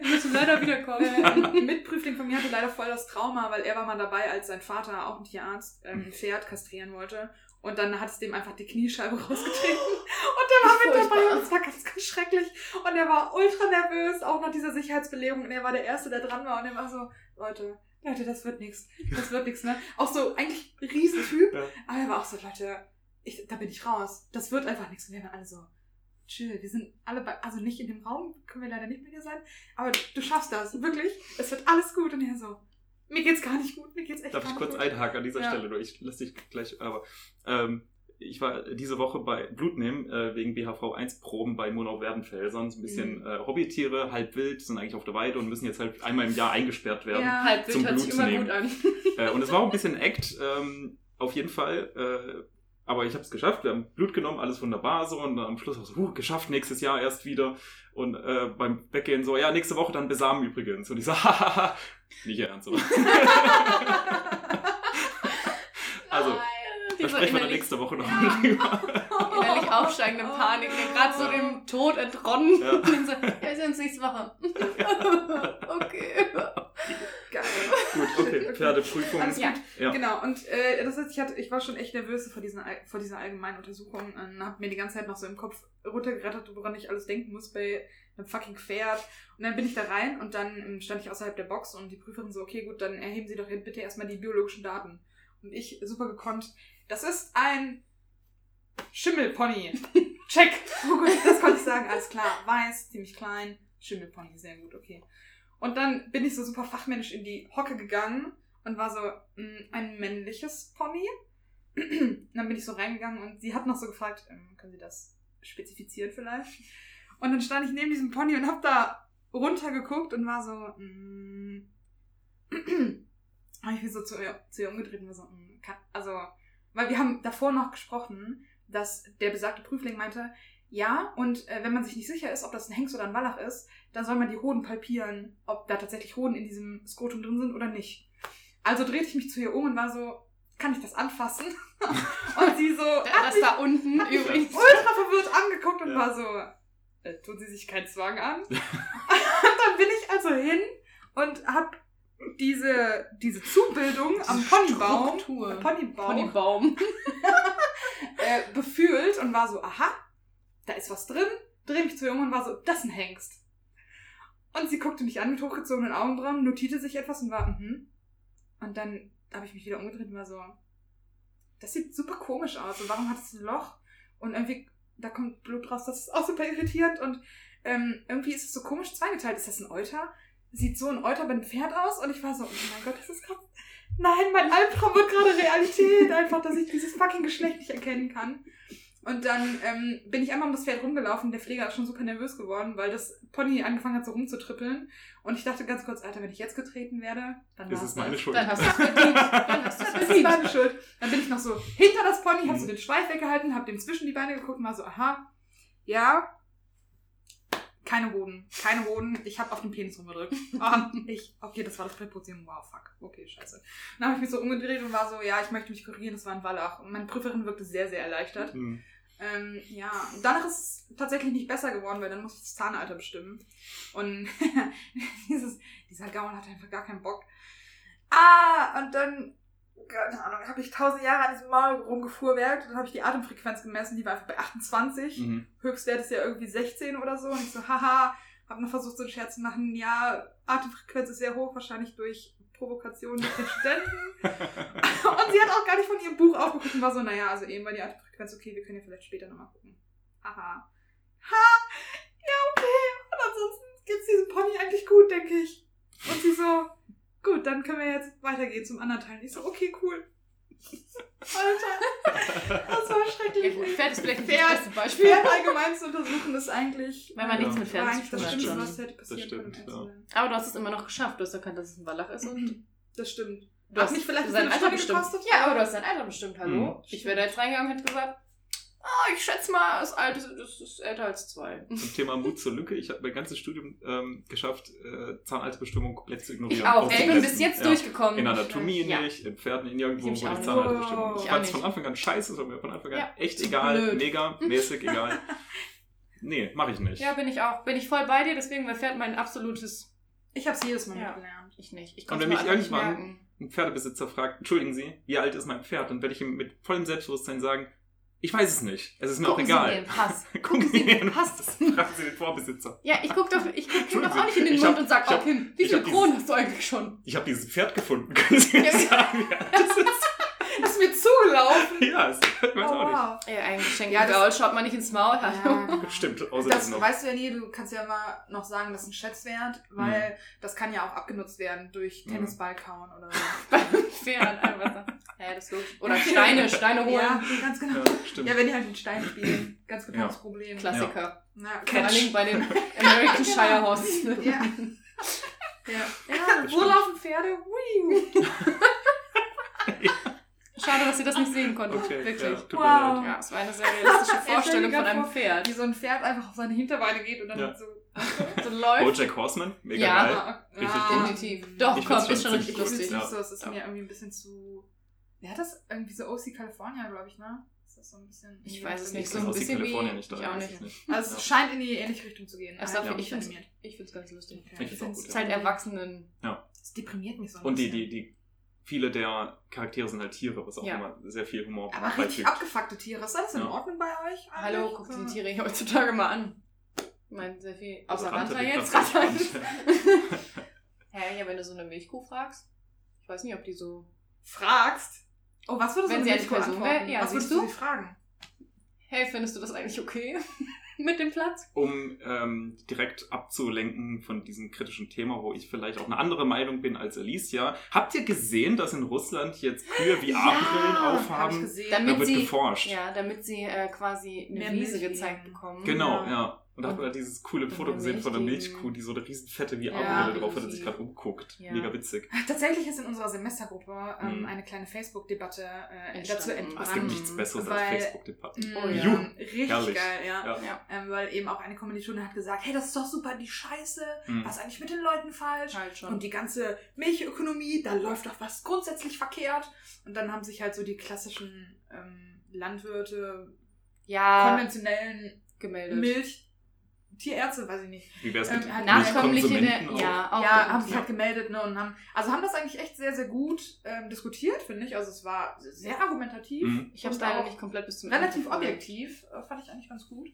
Wir müssen leider wiederkommen. Ähm, Mitprüfling von mir hatte leider voll das Trauma, weil er war mal dabei, als sein Vater, auch ein Tierarzt, ähm, ein Pferd kastrieren wollte. Und dann hat es dem einfach die Kniescheibe rausgetreten. Und der war mit dabei und es war ganz, ganz schrecklich. Und er war ultra nervös, auch nach dieser Sicherheitsbelegung. Und er war der Erste, der dran war. Und er war so, Leute, Leute, das wird nichts. Das wird nichts, ne? Auch so eigentlich ein Riesentyp. Ja. Aber er war auch so, Leute, ich, da bin ich raus. Das wird einfach nichts. Und wir waren alle so, chill, wir sind alle bei, also nicht in dem Raum, können wir leider nicht mit dir sein, aber du schaffst das, wirklich. Es wird alles gut. Und er so, mir geht's gar nicht gut, mir geht's echt Darf gar ich kurz gut. einhaken an dieser Ja. Stelle? Nur ich lass dich gleich, aber ähm, ich war diese Woche bei Blutnehmen äh, wegen BHV1-Proben bei Monau-Werdenfelsern. So ein bisschen Mhm. äh, Hobbytiere, halb wild, sind eigentlich auf der Weide und müssen jetzt halt einmal im Jahr eingesperrt werden. Ja. Halb wild hört sich Blut immer nehmen. gut an. Äh, und es war auch ein bisschen Act, ähm, auf jeden Fall. Aber ich habe es geschafft. Wir haben Blut genommen, alles wunderbar so. Und dann am Schluss auch so, huh, geschafft, nächstes Jahr erst wieder. Und äh, beim Weggehen so, ja, nächste Woche dann besamen übrigens. Und ich so, hahaha, nicht ernst, oder? also, da sprechen wir dann nächste Woche noch drüber. Aufsteigende Panik, der gerade so dem Tod entronnen. Ja. Und dann so, ja, wir sehen uns nächste Woche. okay. Geil. Gut, okay, Pferdeprüfung. Alles Ja. gut. Ja. Genau, und äh, das heißt, ich, hatte, ich war schon echt nervös vor dieser, all- vor dieser allgemeinen Untersuchung und habe mir die ganze Zeit noch so im Kopf runtergerettet, woran ich alles denken muss bei einem fucking Pferd. Und dann bin ich da rein und dann stand ich außerhalb der Box und die Prüferin so, okay, gut, dann erheben Sie doch bitte erstmal die biologischen Daten. Und ich, super gekonnt, das ist ein Schimmelpony. Check. Oh gut, das konnte ich sagen, alles klar. Weiß, ziemlich klein, Schimmelpony, sehr gut, okay. Und dann bin ich so super fachmännisch in die Hocke gegangen und war so, mh, ein männliches Pony. Und dann bin ich so reingegangen und sie hat noch so gefragt, ähm, können Sie das spezifizieren vielleicht? Und dann stand ich neben diesem Pony und hab da runtergeguckt und war so, mh, habe ich mich so zu ihr, zu ihr umgedreht und war so, mh, kann, also, weil wir haben davor noch gesprochen, dass der besagte Prüfling meinte, ja, und äh, wenn man sich nicht sicher ist, ob das ein Hengst oder ein Wallach ist, dann soll man die Hoden palpieren, ob da tatsächlich Hoden in diesem Skrotum drin sind oder nicht. Also drehte ich mich zu ihr um und war so, kann ich das anfassen? und sie so, Das mich da unten hat übrigens. ultra verwirrt angeguckt und Ja. war so, äh, tun Sie sich keinen Zwang an? und dann bin ich also hin und hab diese, diese Zubildung am Ponybaum, Struktur. Ponybaum Ponybaum. äh, befühlt und war so, aha, da ist was drin. Dreh mich zu ihr um und war so, das ist ein Hengst. Und sie guckte mich an mit hochgezogenen Augenbrauen, notierte sich etwas und war, mhm. Und dann habe ich mich wieder umgedreht und war so, das sieht super komisch aus. Und warum hat es ein Loch? Und irgendwie, da kommt Blut raus, das ist auch super irritierend. Und ähm, irgendwie ist es so komisch zweigeteilt. Ist das ein Euter? Sieht so ein Euter bei einem Pferd aus? Und ich war so, oh mein Gott, das ist krass. Nein, mein Albtraum wird gerade Realität. Einfach, dass ich dieses fucking Geschlecht nicht erkennen kann. Und dann ähm, bin ich einmal um das Pferd rumgelaufen. Der Pfleger ist schon super nervös geworden, weil das Pony angefangen hat so rumzutrippeln. Und ich dachte ganz kurz, Alter, wenn ich jetzt getreten werde, dann Das ist meine das. Schuld. Dann hast du es verdient. Dann hast du es Das ist verdient. meine Schuld. Dann bin ich noch so hinter das Pony, hab so Mhm. den Schweif weggehalten, hab dem zwischen die Beine geguckt und war so, aha, ja, keine Hoden. Keine Hoden. Ich habe auf den Penis rumgedrückt. Ah, ich, okay, das war das Präposition. Wow, fuck. Okay, scheiße. Dann habe ich mich so umgedreht und war so, ja, ich möchte mich korrigieren, das war ein Wallach. Und meine Prüferin wirkte sehr, sehr erleichtert. Hm. Ähm, ja, und danach ist es tatsächlich nicht besser geworden, weil dann muss ich das Zahnalter bestimmen. Und dieses, dieser Gaul hat einfach gar keinen Bock. Ah, und dann, keine Ahnung, habe ich tausend Jahre an diesem Maul rumgefuhrwerkt und dann habe ich die Atemfrequenz gemessen, die war einfach bei 28. Mhm. Höchstwert ist ja irgendwie 16 oder so. Und ich so, haha, habe noch versucht, so einen Scherz zu machen. Ja, Atemfrequenz ist sehr hoch, wahrscheinlich durch Provokation durch den Studenten. und sie hat auch gar nicht von ihrem Buch aufgeguckt und war so, naja, also eben war die Atemfrequenz okay, wir können ja vielleicht später nochmal gucken. Haha. Ha, ja, okay. Und ansonsten geht's diesem Pony eigentlich gut, denke ich. Und sie so, gut, dann können wir jetzt weitergehen zum anderen Teil. Und ich so, okay, cool. Alter, das war Ja schrecklich. gut, Pferd ist vielleicht nicht Pferd- das beste Beispiel. Pferd allgemein zu untersuchen ist eigentlich. Wenn man nichts mit war Pferden eigentlich zu das tun hat. Schlimmste, schon. was hätte passieren stimmt, können. ja. Aber du hast es immer noch geschafft. Du hast erkannt, dass es ein Wallach ist und Das stimmt. du hast mich vielleicht sein Alter bestimmt. gekostet? Ja, aber du hast dein Alter bestimmt, hallo? Hm. Ich wäre da jetzt reingegangen und hätte gesagt, ah, ich schätze mal, das Alter ist, das ist älter als zwei. Zum Thema Mut zur Lücke. Ich habe mein ganzes Studium ähm, geschafft, äh, Zahnalterbestimmung komplett zu ignorieren. Ich auch. Ich bin bis jetzt Ja. durchgekommen. In Anatomie Ja. nicht, in Pferden, in irgendwo, Ich wo die nicht. Zahnalterbestimmung. Ich Ich fand es von. Anfang an scheiße, es war mir von Anfang an Ja. echt egal, blöd. mega, mäßig egal. Nee, mache ich nicht. Ja, bin ich auch. Bin ich voll bei dir, deswegen war Pferd mein absolutes. Ich hab's jedes Mal Ja. mitgelernt. Ich nicht. Ich Und wenn mich irgendwann-. Ein Pferdebesitzer fragt, entschuldigen Sie, wie alt ist mein Pferd? Dann werde ich ihm mit vollem Selbstbewusstsein sagen, ich weiß es nicht. Es ist mir Gucken auch Sie in egal. den Pass. Gucken Sie mir in den Pass. Fragen Sie den Vorbesitzer. Ja, ich guck doch, ich guck doch auch nicht in den Mund hab- und sag, ich hab- oh Kim, wie viele Kronen hast du eigentlich schon? Ich habe dieses Pferd gefunden. Können Sie mir Ja. sagen, wer das ist? Das mir zugelaufen. Ja, das weiß Oh, auch nicht. wow. Ja, ein Geschenk Ja, ja, das- Gaul schaut man nicht ins Maul. Ja. Stimmt, außer Das noch. weißt du ja nie, du kannst ja immer noch sagen, das ist ein Schätzwert, weil Mhm. das kann ja auch abgenutzt werden durch Mhm. Tennisball kauen oder so. Beim Pferd einfach. Ja, das ist logisch. Oder Steine, Steine holen. Ja, ganz genau. Ja, stimmt. Ja, wenn die halt den Stein spielen. Ganz bekanntes Ja. Problem. Klassiker. Na, Vor allen. Dingen bei den American Shire Horses. Ja. ja. Ja, Das wo laufen Pferde? Wii. Schade, dass ihr das nicht sehen konntet. Okay, Wirklich. ja, Ja, Wow. leid. es war eine sehr realistische Vorstellung von einem Pferd. Wie so ein Pferd einfach auf seine Hinterbeine geht und dann Ja. so. So läuft. Bojack Horseman, mega Ja. geil. Richtig ja. gut. Definitiv. Doch, Ich komm, ist schon richtig lustig. Nicht so, es ist Ja. mir irgendwie ein bisschen zu. Wer hat das? Irgendwie so OC California, glaube ich, ne? Ist das so ein bisschen. Ich die weiß es nicht, Ich so ein bisschen Kalifornien wie- nicht ich auch nicht. ich Also es Ja. scheint in die ähnliche Richtung zu gehen. Es darf- nicht ich finde es ganz lustig. Okay. Ich find's auch gut, Es ist halt Erwachsenen. Das deprimiert mich so ein Und die, bisschen. die, die, viele der Charaktere sind halt Tiere, was auch Ja. immer sehr viel Humor Aber richtig beifügt. abgefuckte Tiere. Ist das in Ja. Ordnung bei euch? Hallo, eigentlich? guckt So. die Tiere heutzutage mal an. Ich meine, sehr viel. Also Außer Ranta Ranta jetzt. Ranta. Hä, ja, wenn du so eine Milchkuh fragst. Ich weiß nicht, ob die so. Fragst. Oh, was würdest Wenn du eine Milchkuh Person antworten? wäre, ja, was würdest siehst du du? sie fragen? Hey, findest du das eigentlich okay? Mit dem Platz? um ähm, direkt abzulenken von diesem kritischen Thema, wo ich vielleicht auch eine andere Meinung bin als Alicia. Habt ihr gesehen, dass in Russland jetzt Kühe VR-Brillen ich aufhaben? gesehen. Damit Da wird sie- geforscht. Ja, damit sie äh, quasi eine Mehr Wiese gezeigt bekommen. Genau, Ja. ja. Und da hat man da dieses coole Foto eine gesehen von der Milch. Milchkuh, die so eine riesen fette Ja, VR-Brille drauf hat und die- sich gerade umguckt. Ja. Mega witzig. Tatsächlich ist in unserer Semestergruppe ähm, Mhm. eine kleine Facebook-Debatte äh, Entstanden. dazu entbrannt. Ah, es gibt nichts Besseres weil- als Facebook-Debatten. Mm, ja. Juhu. Richtig Herrlich. geil, ja. Ja. Ja, Ähm, weil eben auch eine Kommilitonin hat gesagt, hey, das ist doch super die Scheiße. Mhm. Was ist eigentlich mit den Leuten falsch? halt schon. Und die ganze Milchökonomie, da läuft doch was grundsätzlich verkehrt. Und dann haben sich halt so die klassischen ähm, Landwirte, ja, konventionellen gemeldet. Milch, Tierärzte, weiß ich nicht. Wie wär's Ähm, mit halt Nachkömmliche, ja, auch. ja, haben sich halt gemeldet, ne, und haben, also haben das eigentlich echt sehr, sehr gut ähm, diskutiert, finde ich. Also es war sehr argumentativ. Mhm. Ich habe es leider nicht komplett bis zum relativ Ende objektiv, äh, fand ich eigentlich ganz gut.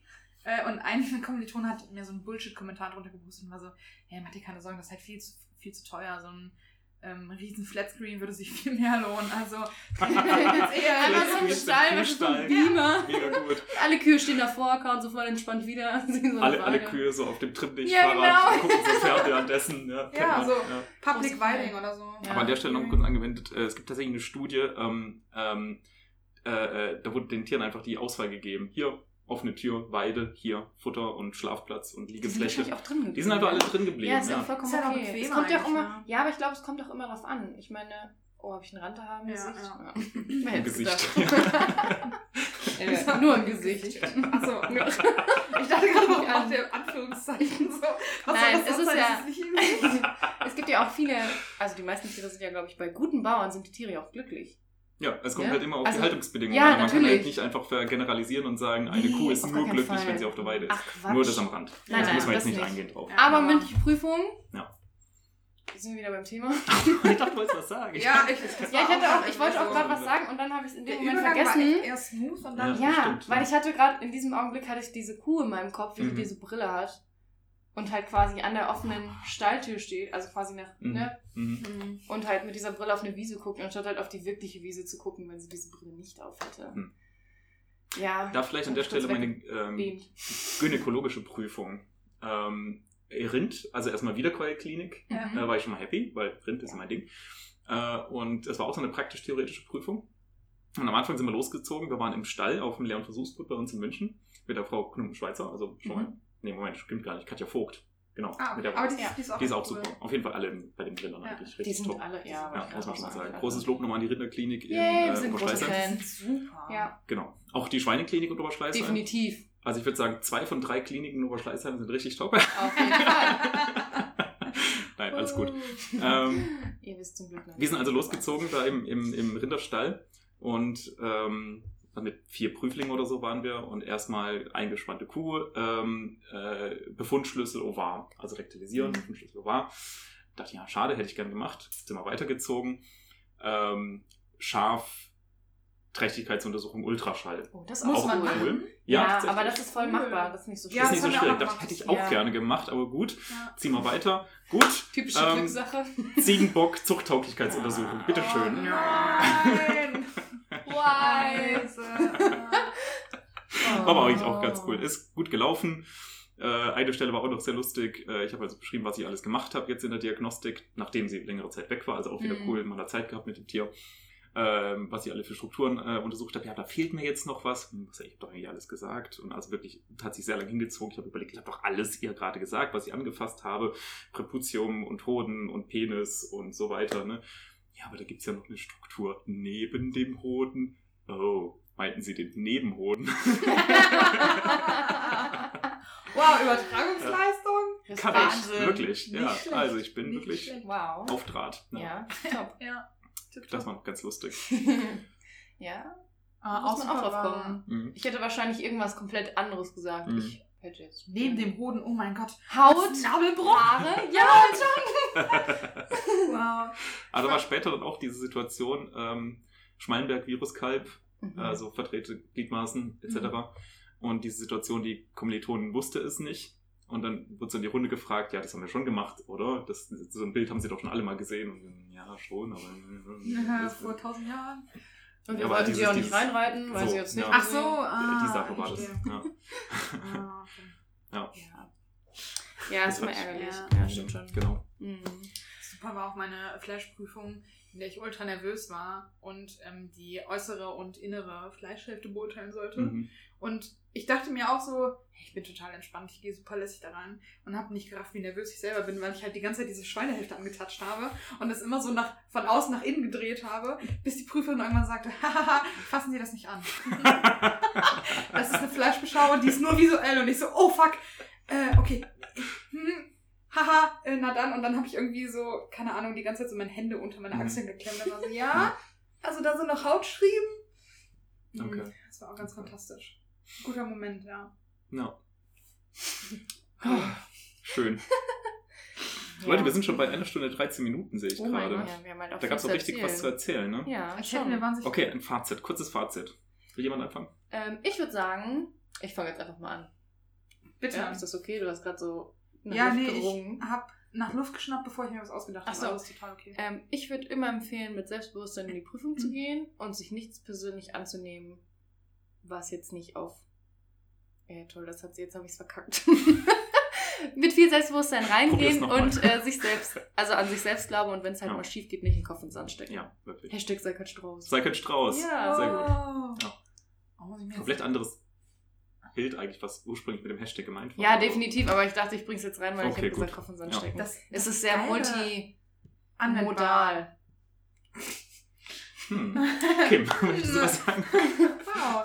Äh, und ein Kommiliton hat mir so einen Bullshit-Kommentar drunter gepostet und war so, hey, mach dir keine Sorgen, das ist halt viel zu, viel zu teuer, so ein ähm, riesen Flatscreen würde sich viel mehr lohnen. Also jetzt eher Einmal so ein Stall mit so einem Kuhstall. Beamer. Gut. Alle Kühe stehen davor, kauen sofort entspannt wieder. so Alle, alle. Kühe so auf dem Ja, Trittlichtfahrrad, genau. gucken so währenddessen. Ja, Ja, so. ja. Public Viding oder so. Ja. Aber an der Stelle noch kurz angewendet, äh, es gibt tatsächlich eine Studie, ähm, ähm, äh, äh, da wurde den Tieren einfach die Auswahl gegeben. Hier offene Tür, Weide, hier Futter und Schlafplatz und Die sind Liegefläche. auch drin geblieben. Die sind einfach alle drin geblieben. Ja, ist ja ja. vollkommen Ist halt okay. bequemer es kommt ja auch immer, ne? ja, aber ich glaube, es kommt auch immer drauf an. Ich meine, oh, habe ich einen Rante haben im Ja, Gesicht? ja. Wer Im Gesicht. Äh, nur im Gesicht. Achso. Ich dachte gerade, warum macht der Anführungszeichen so? Was Nein, soll das es ist ja- es gibt ja auch viele, also die meisten Tiere sind ja, glaube ich, bei guten Bauern sind die Tiere ja auch glücklich. Ja, es kommt Ja? halt immer auf Also- die Haltungsbedingungen Ja, an. Man kann halt nicht einfach vergeneralisieren und sagen, eine Nee, Kuh ist nur glücklich, Fall. wenn sie auf der Weide ist. Ach Quatsch. Nur das am Rand. Nein, das nein, müssen wir jetzt nicht nicht. eingehen drauf. Aber Ja. mündliche Prüfung. Ja. Sind wir wieder beim Thema? ich dachte, du wolltest was sagen. Ja, ich, Ja, ich, hatte auch, ich wollte auch gerade was sagen und dann habe ich es in dem Der Moment Übergang vergessen. eher smooth und dann... Ja. Ja, stimmt, weil ja. ich hatte gerade in diesem Augenblick hatte ich diese Kuh in meinem Kopf, wie Mhm. die diese Brille hat und halt quasi an der offenen Stalltür steht, also quasi nach, Mhm. ne, Mhm. Mhm. und halt mit dieser Brille auf eine Wiese guckt, anstatt halt auf die wirkliche Wiese zu gucken, wenn sie diese Brille nicht auf hätte. Hm. Ja. Da vielleicht an der Stelle meine ähm, gynäkologische Prüfung. Ähm, Rind, also erstmal Wiederkäuerklinik. Mhm. da war ich schon mal happy, weil Rind ist mein Ding. Äh, und es war auch so eine praktisch-theoretische Prüfung. Und am Anfang sind wir losgezogen. Wir waren im Stall auf dem Lehr- und Versuchsgut bei uns in München mit der Frau Knum-Schweizer, also schon mal. Nee, Moment, stimmt gar nicht. Katja Vogt. Genau. Ah, mit okay. der Aber die, Ja. die ist auch, die ist auch cool. super. Auf jeden Fall alle bei den Rindern Ja. eigentlich Die richtig sind top. alle, ja, Ja, muss man schon sagen. sagen. Großes Lob nochmal an die Rinderklinik in Yay, wir äh, sind große. Fans. Die super. Ja, Genau. Auch die Schweineklinik in Oberschleißheim. definitiv. Also ich würde sagen, zwei von drei Kliniken in Oberschleißheim sind richtig top. Auf jeden Fall. Nein, alles gut. Ähm, Ihr wisst zum Glück noch Wir nicht, sind also losgezogen da im, im, im Rinderstall und ähm, mit vier Prüflingen oder so waren wir und erstmal eingespannte Kuh, ähm, äh, Befundschlüssel ovar, also rektalisieren, Mhm. Befundschlüssel ovar. Dachte, ja, schade, hätte ich gern gemacht. Sind wir weitergezogen. Ähm, Schaf, Trächtigkeitsuntersuchung, Ultraschall. Oh, das ist Muss auch man cool. machen. Ja, tatsächlich. aber das ist voll machbar. Das ist nicht so Ja, ist schwierig. nicht so das schwierig. Das hätte ich auch Ja. gerne gemacht, aber gut. Ja. Ziehen wir weiter. Gut. Typische Ähm, Glückssache. Ziegenbock, Zuchttauglichkeitsuntersuchung. Bitteschön. Oh, nein. Scheiße. War aber eigentlich auch ganz cool. Ist gut gelaufen. Äh, eine Stelle war auch noch sehr lustig. Äh, ich habe also beschrieben, was ich alles gemacht habe jetzt in der Diagnostik, nachdem sie längere Zeit weg war. Also auch wieder Mhm. cool, man hat Zeit gehabt mit dem Tier. Ähm, was ich alle für Strukturen äh, untersucht habe. Ja, da fehlt mir jetzt noch was. Hm, Was, ich habe doch eigentlich alles gesagt. Und also wirklich, hat sich sehr lange hingezogen. Ich habe überlegt, ich habe doch alles ihr gerade gesagt, was ich angefasst habe. Präputium und Hoden und Penis und so weiter. Ne? Ja, aber da gibt's ja noch eine Struktur neben dem Hoden. Oh, meinten Sie den Nebenhoden? wow, Übertragungsleistung? Das Kann Wahnsinn. ich, wirklich. Nicht Ja, schlecht. also ich bin Nicht wirklich schlecht. Wow. auf Draht. Ja. Ja, top. Ja. Das war noch ganz lustig. ja, Ah, muss man auch drauf war- kommen. Mhm. Ich hätte wahrscheinlich irgendwas komplett anderes gesagt. Mhm. Ich hätte jetzt. Neben dem Hoden, oh mein Gott. Haut, Nabelbruch. Haare, ja, schon. Wow. Also war später dann auch diese Situation, ähm, Schmallenberg-Viruskalb, Mhm. also verdrehte Gliedmaßen etc. Und diese Situation, die Kommilitonin wusste es nicht. Und dann wurde so in die Runde gefragt, ja, das haben wir schon gemacht, oder? Das, so ein Bild haben sie doch schon alle mal gesehen. Und, ja, schon, aber... Ja, das- vor tausend Jahren. Und wir Ja, wollten sie dieses- auch nicht reinreiten, weil so, sie jetzt nicht. ja. Ach so, ah. die Sache war das. Ja. Ah, okay. Ja. Ja, Das ist immer war- ärgerlich. Ja. Ja, stimmt schon. Genau. Mhm. Super war auch meine Flashprüfung, in der ich ultra nervös war und ähm, die äußere und innere Fleischhälfte beurteilen sollte. Mhm. Und ich dachte mir auch so, ich bin total entspannt, ich gehe super lässig da rein und habe nicht gerafft, wie nervös ich selber bin, weil ich halt die ganze Zeit diese Schweinehälfte angetatscht habe und das immer so nach, von außen nach innen gedreht habe, bis die Prüferin irgendwann sagte, hahaha, fassen Sie das nicht an. das ist eine Fleischbeschauung, die ist nur visuell und ich so, oh fuck, äh, okay, hm, haha, äh, na dann. Und dann habe ich irgendwie so, keine Ahnung, die ganze Zeit so meine Hände unter meine Mhm. Achseln geklemmt und war so, ja, also da sind noch Hautschrieben. Okay. Das war auch ganz fantastisch. Guter Moment, ja. Ja. Schön. Leute, wir sind schon bei einer Stunde 13 Minuten, sehe ich Oh mein gerade. Gott, ja, wir haben halt auch Da gab es auch richtig was zu erzählen. erzählen, ne? Ja, Als hätten wir schon. wahnsinnig. Okay, ein Fazit, kurzes Fazit. Will jemand anfangen? Ähm, ich würde sagen, ich fange jetzt einfach mal an. Bitte. Ja, ist das okay? Du hast gerade so nach Ja, Luft nee, gerungen. ich hab nach Luft geschnappt, bevor ich mir was ausgedacht Ach habe. so. aber Das ist total okay. Ähm, ich würde immer empfehlen, mit Selbstbewusstsein in die Prüfung Mhm. zu gehen und sich nichts persönlich anzunehmen, was jetzt nicht auf. Äh, toll, das hat sie, jetzt habe ich es verkackt. mit viel Selbstbewusstsein reingehen und äh, sich selbst, also an sich selbst glauben und wenn es halt Ja. mal schief geht, nicht den Kopf ins Sand stecken. Ja, wirklich. Hashtag sei kein Strauß. Sei kein Strauß. Ja. Sehr gut. Ja. Oh, ich Komplett anderes Bild eigentlich, was ursprünglich mit dem Hashtag gemeint war. Ja, definitiv, aber ich dachte, ich bring's jetzt rein, weil ich Okay, habe gesagt. Kopf ins Sand Ja. stecken. Das- es das ist sehr multimodal. Hm. Kim, möchtest du was sagen? Wow.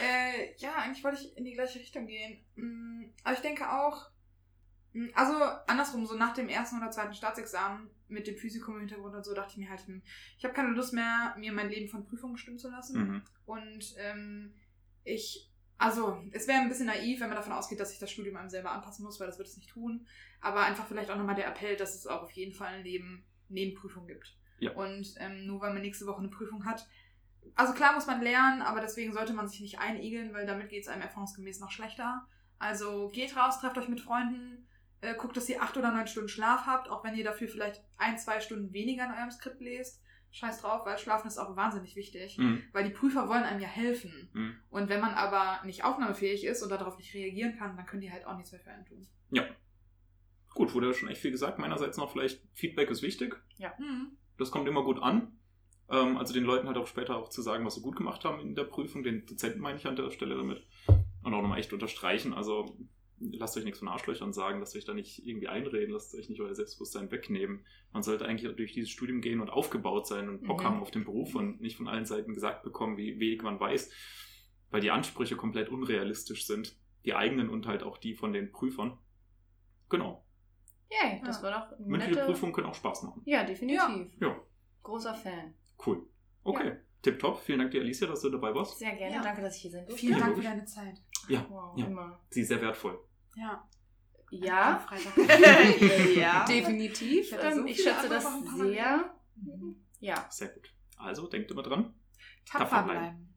Äh, ja, eigentlich wollte ich in die gleiche Richtung gehen. Mm, Aber ich denke auch, mm, also andersrum, so nach dem ersten oder zweiten Staatsexamen mit dem Physikum im Hintergrund und so, dachte ich mir halt, hm, ich habe keine Lust mehr, mir mein Leben von Prüfungen bestimmen zu lassen. Mhm. Und ähm, ich, also es wäre ein bisschen naiv, wenn man davon ausgeht, dass ich das Studium einem selber anpassen muss, weil das wird es nicht tun. Aber einfach vielleicht auch nochmal der Appell, dass es auch auf jeden Fall ein Leben neben Prüfung gibt. Ja. Und ähm, nur weil man nächste Woche eine Prüfung hat, also klar muss man lernen, aber deswegen sollte man sich nicht einigeln, weil damit geht es einem erfahrungsgemäß noch schlechter. Also geht raus, trefft euch mit Freunden, äh, guckt, dass ihr acht oder neun Stunden Schlaf habt, auch wenn ihr dafür vielleicht ein, zwei Stunden weniger in eurem Skript lest. Scheiß drauf, weil Schlafen ist auch wahnsinnig wichtig. Mhm. Weil die Prüfer wollen einem ja helfen. Mhm. Und wenn man aber nicht aufnahmefähig ist und darauf nicht reagieren kann, dann können die halt auch nichts mehr für einen tun. Gut, wurde ja schon echt viel gesagt. Meinerseits noch vielleicht, Feedback ist wichtig. Mhm. Das kommt immer gut an. Ähm, also den Leuten halt auch später auch zu sagen, was sie gut gemacht haben in der Prüfung. Den Dozenten meine ich an der Stelle damit. Und auch nochmal echt unterstreichen. Also lasst euch nichts von Arschlöchern sagen, lasst euch da nicht irgendwie einreden, lasst euch nicht euer Selbstbewusstsein wegnehmen. Man sollte eigentlich durch dieses Studium gehen und aufgebaut sein und Bock Mhm. haben auf den Beruf und nicht von allen Seiten gesagt bekommen, wie wenig man weiß, weil die Ansprüche komplett unrealistisch sind. Die eigenen und halt auch die von den Prüfern. Genau. Yay, das Ja. war doch eine Mündliche nette... Prüfungen können auch Spaß machen. Ja, definitiv. Ja, Großer Fan. Cool. Okay, tipptopp. Vielen Dank dir, Alicia, dass du dabei warst. Sehr gerne. Ja. Danke, dass ich hier sein durfte. Vielen Ja, Dank für deine Zeit. Ja, Wow, ja. immer. sie ist sehr wertvoll. Ja. Ja, ja. definitiv. Ich so ich schätze das sehr. Ja. Sehr gut. Also denkt immer dran. Tapfer Tapfer bleiben.